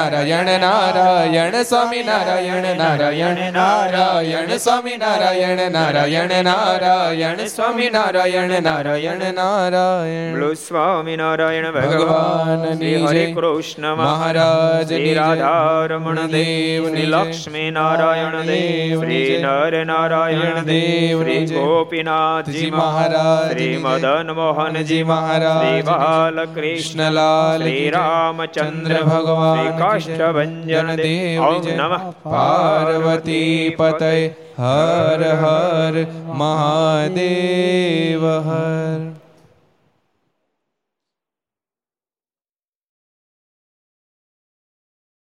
નારાયણ નારાયણ સ્વામી નારાયણ નારાયણ નારાયણ સ્વામી નારાયણ નારાયણ નારાયણ સ્વામી નારાયણ નારાયણ નારાયણ. બોલો સ્વામી નારાયણ ભગવાન હરે કૃષ્ણ મહારાજ રાધારમણ દેવ લક્ષ્મી નારાયણ દેવ. શ્રી નર નારાયણ દેવ. શ્રી ગોપીનાથજી મહારાજ શ્રી મદન મોહનજી મહારાજ શ્રી બાલકૃષ્ણલાલ શ્રી રામચંદ્ર ભગવાન કાષ્ટભન દેવ ઓમ પાર્વતી પતય હર હર મહાદેવ હર